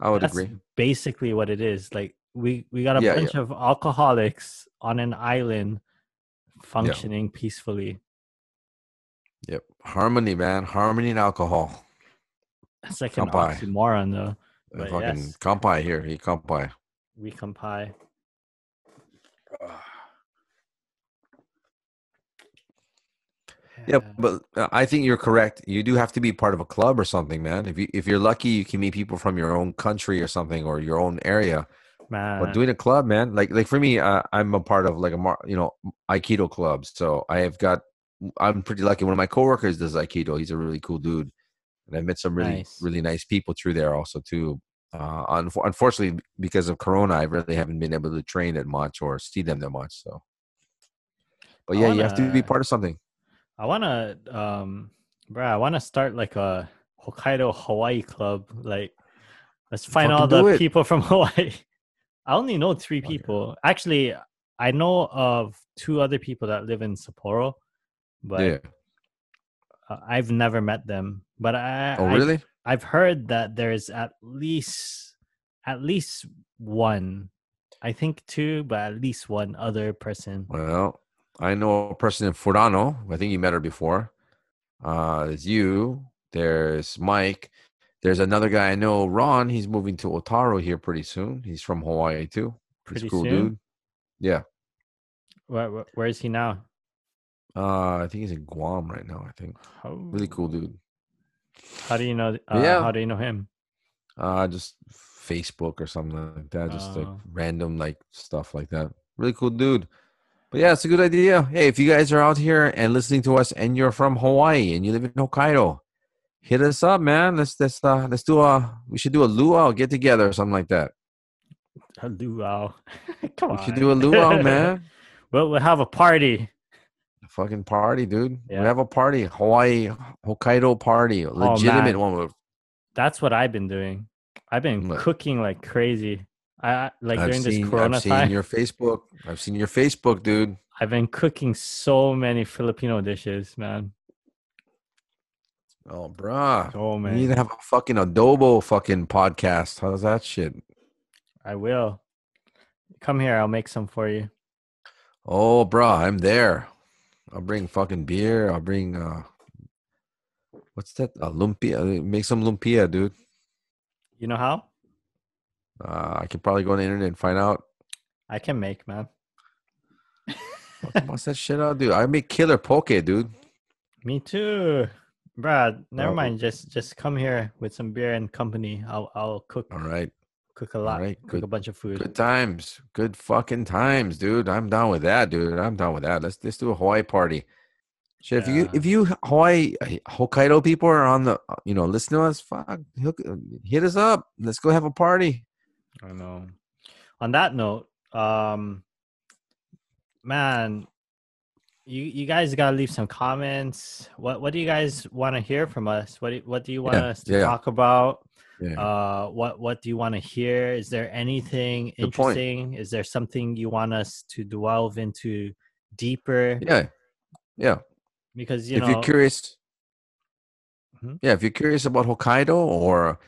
I would that's agree. Basically, what it is. Like we we got a yeah, bunch yeah. of alcoholics on an island functioning yeah. peacefully. Yep, harmony, man. Harmony and alcohol. It's like an oxymoron, though. But fucking yes. kampai here. He kampai. We kampai. Yeah, but uh, I think you're correct. You do have to be part of a club or something, man. If you if you're lucky, you can meet people from your own country or something or your own area. man. But doing a club, man, like like for me, uh, I'm a part of like a mar- you know Aikido clubs. So I have got. I'm pretty lucky. One of my coworkers does Aikido. He's a really cool dude, and I met some really Nice. really nice people through there also too. Uh, unf- unfortunately, because of Corona, I really haven't been able to train that much or see them that much. So, but yeah, you have to be part of something. I wanna, um, bro, I wanna start like a Hokkaido Hawaii club. Like, let's find all the it. people from Hawaii. I only know three people. Actually, I know of two other people that live in Sapporo, but yeah. I've never met them. But I, Oh, really? I've heard that there's at least at least one. I think two, but at least one other person. Well, I know a person in Furano. I think you met her before. Uh, there's you. There's Mike. There's another guy I know, Ron. He's moving to Otaru here pretty soon. He's from Hawaii too. He's Pretty cool soon? dude. Yeah. Where, where, where is he now? Uh, I think he's in Guam right now. I think Oh. really cool Oh. dude. How do you know? Uh, yeah. How do you know him? Uh, just Facebook or something like that. Just like Oh. random like stuff like that. Really cool dude. But yeah, it's a good idea. Hey, if you guys are out here and listening to us and you're from Hawaii and you live in Hokkaido, hit us up, man. Let's let's uh let's do a we should do a luau get together or something like that. A luau. Come on. We should do a luau, man. Well, we'll have a party. Fucking party, dude. Yeah. We have a party, Hawaii Hokkaido party, oh, legitimate man. one. with- That's what I've been doing. I've been cooking like crazy. I like I've during this seen, Corona I've seen time. your Facebook. I've seen your Facebook, dude. I've been cooking so many Filipino dishes, man. Oh, bruh. Oh We man, need to have a fucking adobo fucking podcast. How's that shit? I will. Come here, I'll make some for you. Oh, bruh, I'm there. I'll bring fucking beer. I'll bring uh, what's that? Uh, lumpia. Make some lumpia, dude. You know how? Uh, I could probably go on the internet and find out. I can make, man. What's that shit out, dude? I make killer poke, dude. Me too. Brad, never Oh. mind. Just just come here with some beer and company. I'll I'll cook All right, cook a lot. right, cook good- a bunch of food. good times, good fucking times, dude. I'm down with that, dude. I'm down with that. Let's let's do a Hawaii party. Shit, if you if you Hawaii Hokkaido people are on the you know listen to us, fuck, hit us up. Let's go have a party. I know. On that note, um, man, you you guys gotta leave some comments. What what do you guys want to hear from us? What do, what do you want Yeah, us to yeah. talk about? Yeah. Uh, what what do you want to hear? Is there anything Good point. interesting? Is there something you want us to delve into deeper? yeah, yeah. Because you if know, you're curious, Mhm. yeah, if you're curious about Hokkaido or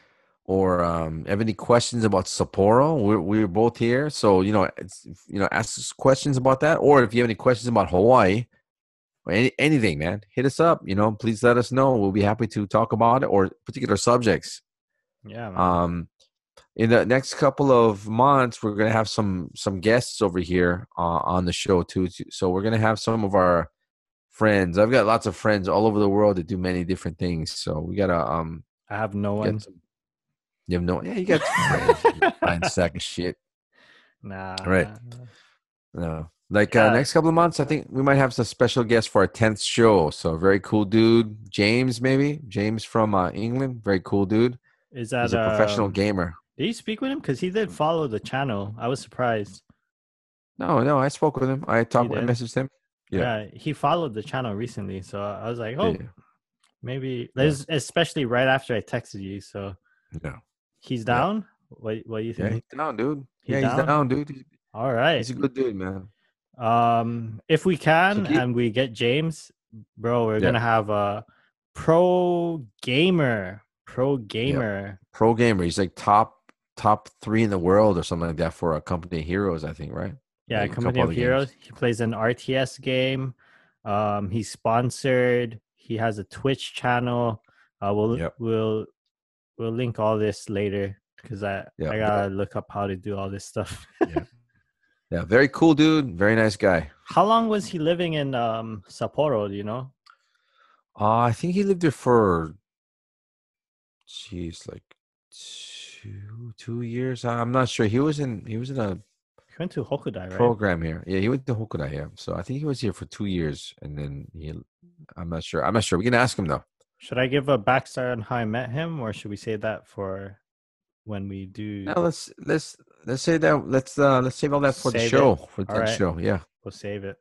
or um, have any questions about Sapporo, we're we're both here. So you know, it's, you know, ask us questions about that, or if you have any questions about Hawaii or any, anything, man, hit us up. You know, please let us know. We'll be happy to talk about it or particular subjects. Yeah, man. Um, in the next couple of months, we're gonna have some some guests over here uh, on the show too. So we're gonna have some of our friends. I've got lots of friends all over the world that do many different things. So we gotta um I have no one. some. You have no, one. yeah, you got friends. fine sack of shit. Nah. Right. No, like Yeah. uh, next couple of months, I think we might have some special guests for our tenth show. So very cool dude, James, maybe James from uh, England. Very cool dude. Is that He's a professional um, gamer. Did you speak with him? Because he did follow the channel. I was surprised. No, no, I spoke with him. I talked. I messaged him. Yeah. Yeah. he followed the channel recently, so I was like, oh, Yeah. maybe. there's Especially right after I texted you, so Yeah. he's down. What What do you Yeah, think? he's down, dude. He yeah, down? he's down, dude. He's, All right. he's a good dude, man. Um, if we can keep- and we get James, bro, we're Yeah. gonna have a pro gamer, pro gamer. Pro gamer. He's like top top three in the world or something like that for a company of heroes, I think, right? Yeah, Like Company of other games. Heroes. He plays an RTS game. Um, he's sponsored. He has a Twitch channel. Uh, we'll Yep. we'll we'll link all this later because I Yeah, I gotta look up how to do all this stuff. Yeah, very cool dude. Very nice guy. how long was he living in um Sapporo? Do you know? Uh, I think he lived there for, jeez, like two two years. I'm not sure. He was in he was in a He went to Hokudai, right? program here. Yeah, he went to Hokudai. Yeah, so I think he was here for two years, and then he. I'm not sure. I'm not sure. We can ask him though. Should I give a backstory on how I met him, or should we save that for when we do? Now let's let's let's say that let's uh let's save all that for the Save it. show for the right. show. Yeah. We'll save it.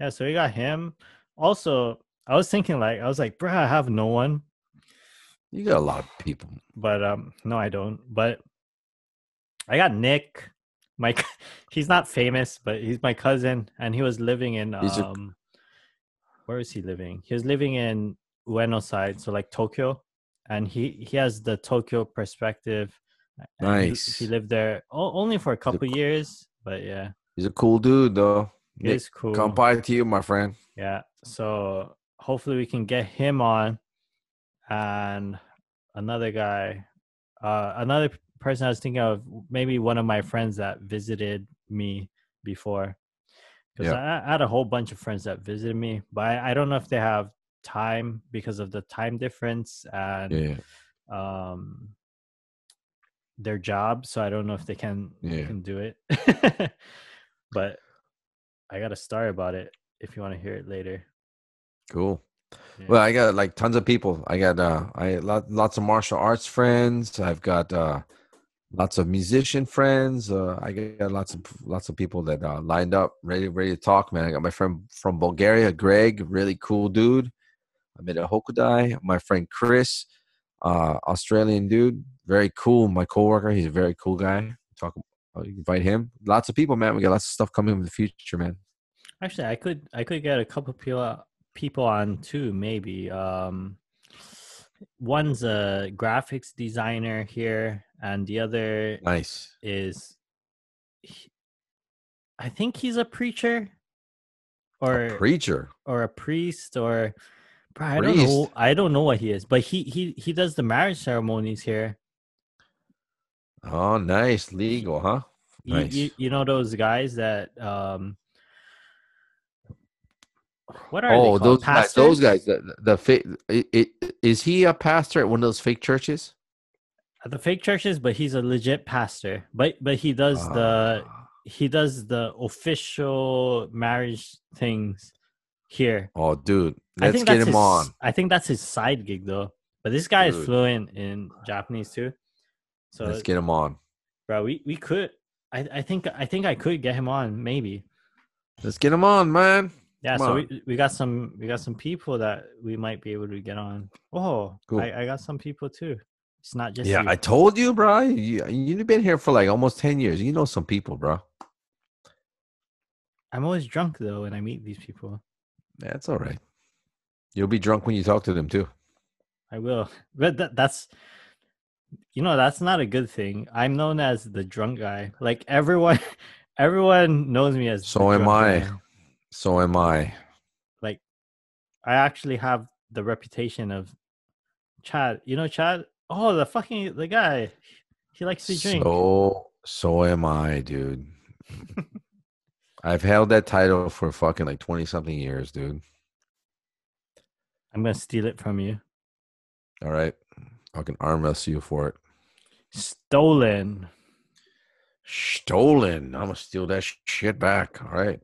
Yeah, so we got him. Also, I was thinking like I was like, bruh, I have no one, You got a lot of people. but um, no, I don't. But I got Nick. My he's not famous, but he's my cousin, and he was living in He's a- um, where is he living? He was living in Ueno side, so like Tokyo, and he he has the Tokyo perspective. and he- Nice. He, lived there only for a couple cool- years, but yeah, He's a cool dude though. It's cool. Come by to you, my friend. Yeah. So hopefully we can get him on and another guy. Uh another person I was thinking of maybe one of my friends that visited me before. Because Yeah. I, I had a whole bunch of friends that visited me, but I, I don't know if they have time because of the time difference and Yeah. um their job. So I don't know if they can Yeah. can do it. but I got a story about it if you want to hear it later. Cool. Yeah. Well, I got like tons of people. I got uh I lot, lots of martial arts friends. I've got uh lots of musician friends. Uh I got lots of lots of people that uh lined up ready ready to talk, man. I got my friend from Bulgaria, Greg, really cool dude. I met at Hokudai. My friend Chris, uh Australian dude, very cool. My coworker, he's a very cool guy. Talk I'll invite him. Lots of people, man. We got lots of stuff coming in the future, man. Actually, I could I could get a couple people people on too. Maybe um, one's a graphics designer here, and the other Nice. is he- I think he's a preacher or A preacher. or a priest or bro, I don't know Priest? I don't know what he is, but he he he does the marriage ceremonies here. Oh, nice. Legal, huh? You, you, you know those guys that um what are Oh, those guys, those guys. The, the, the fake. It, it, is he a pastor at one of those fake churches? At the fake churches, but he's a legit pastor. But but he does the Ah. he does the official marriage things here. Oh, dude, I let's think get him his, on. I think that's his side gig though. But this guy is fluent in Japanese too. So let's get him on. bro, we, we could I, I think I think I could get him on maybe. Let's get him on, man. Yeah, Come so on. we, we got some we got some people that we might be able to get on. Oh, Cool. I, I got some people too. It's not just Yeah, you. I told you, bro. You, you've been here for like almost ten years. You know some people, bro. I'm always drunk though when I meet these people. That's all right. You'll be drunk when you talk to them too. I will. But that, that's you know, that's not a good thing. I'm known as the drunk guy. Like everyone everyone knows me as the So am I. guy. So am I. Like I actually have the reputation of Chad. You know Chad? Oh, the fucking the guy. He likes to drink. So so am I, dude. I've held that title for fucking like twenty something years, dude. I'm gonna steal it from you. All right, I can arm wrestle you for it. Stolen. Stolen. I'm gonna steal that shit back. All right.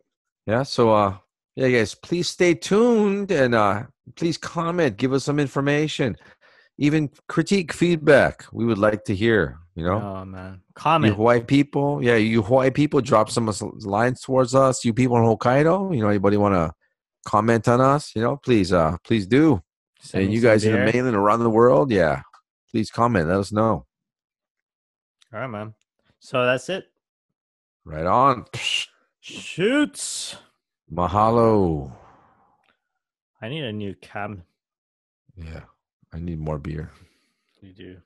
Yeah. So, uh, yeah, guys, please stay tuned and uh, please comment, give us some information, even critique, feedback. We would like to hear. You know. Oh man. You Comment. Hawaii people, yeah, you Hawaii people, drop some lines towards us. You people in Hokkaido, you know, anybody want to comment on us? You know, please, uh, please do. Send and you guys in the mainland around the world, yeah, please comment. Let us know. All right, man. So that's it. Right on. Shoots. Mahalo. I need a new cam. Yeah, I need more beer. You do.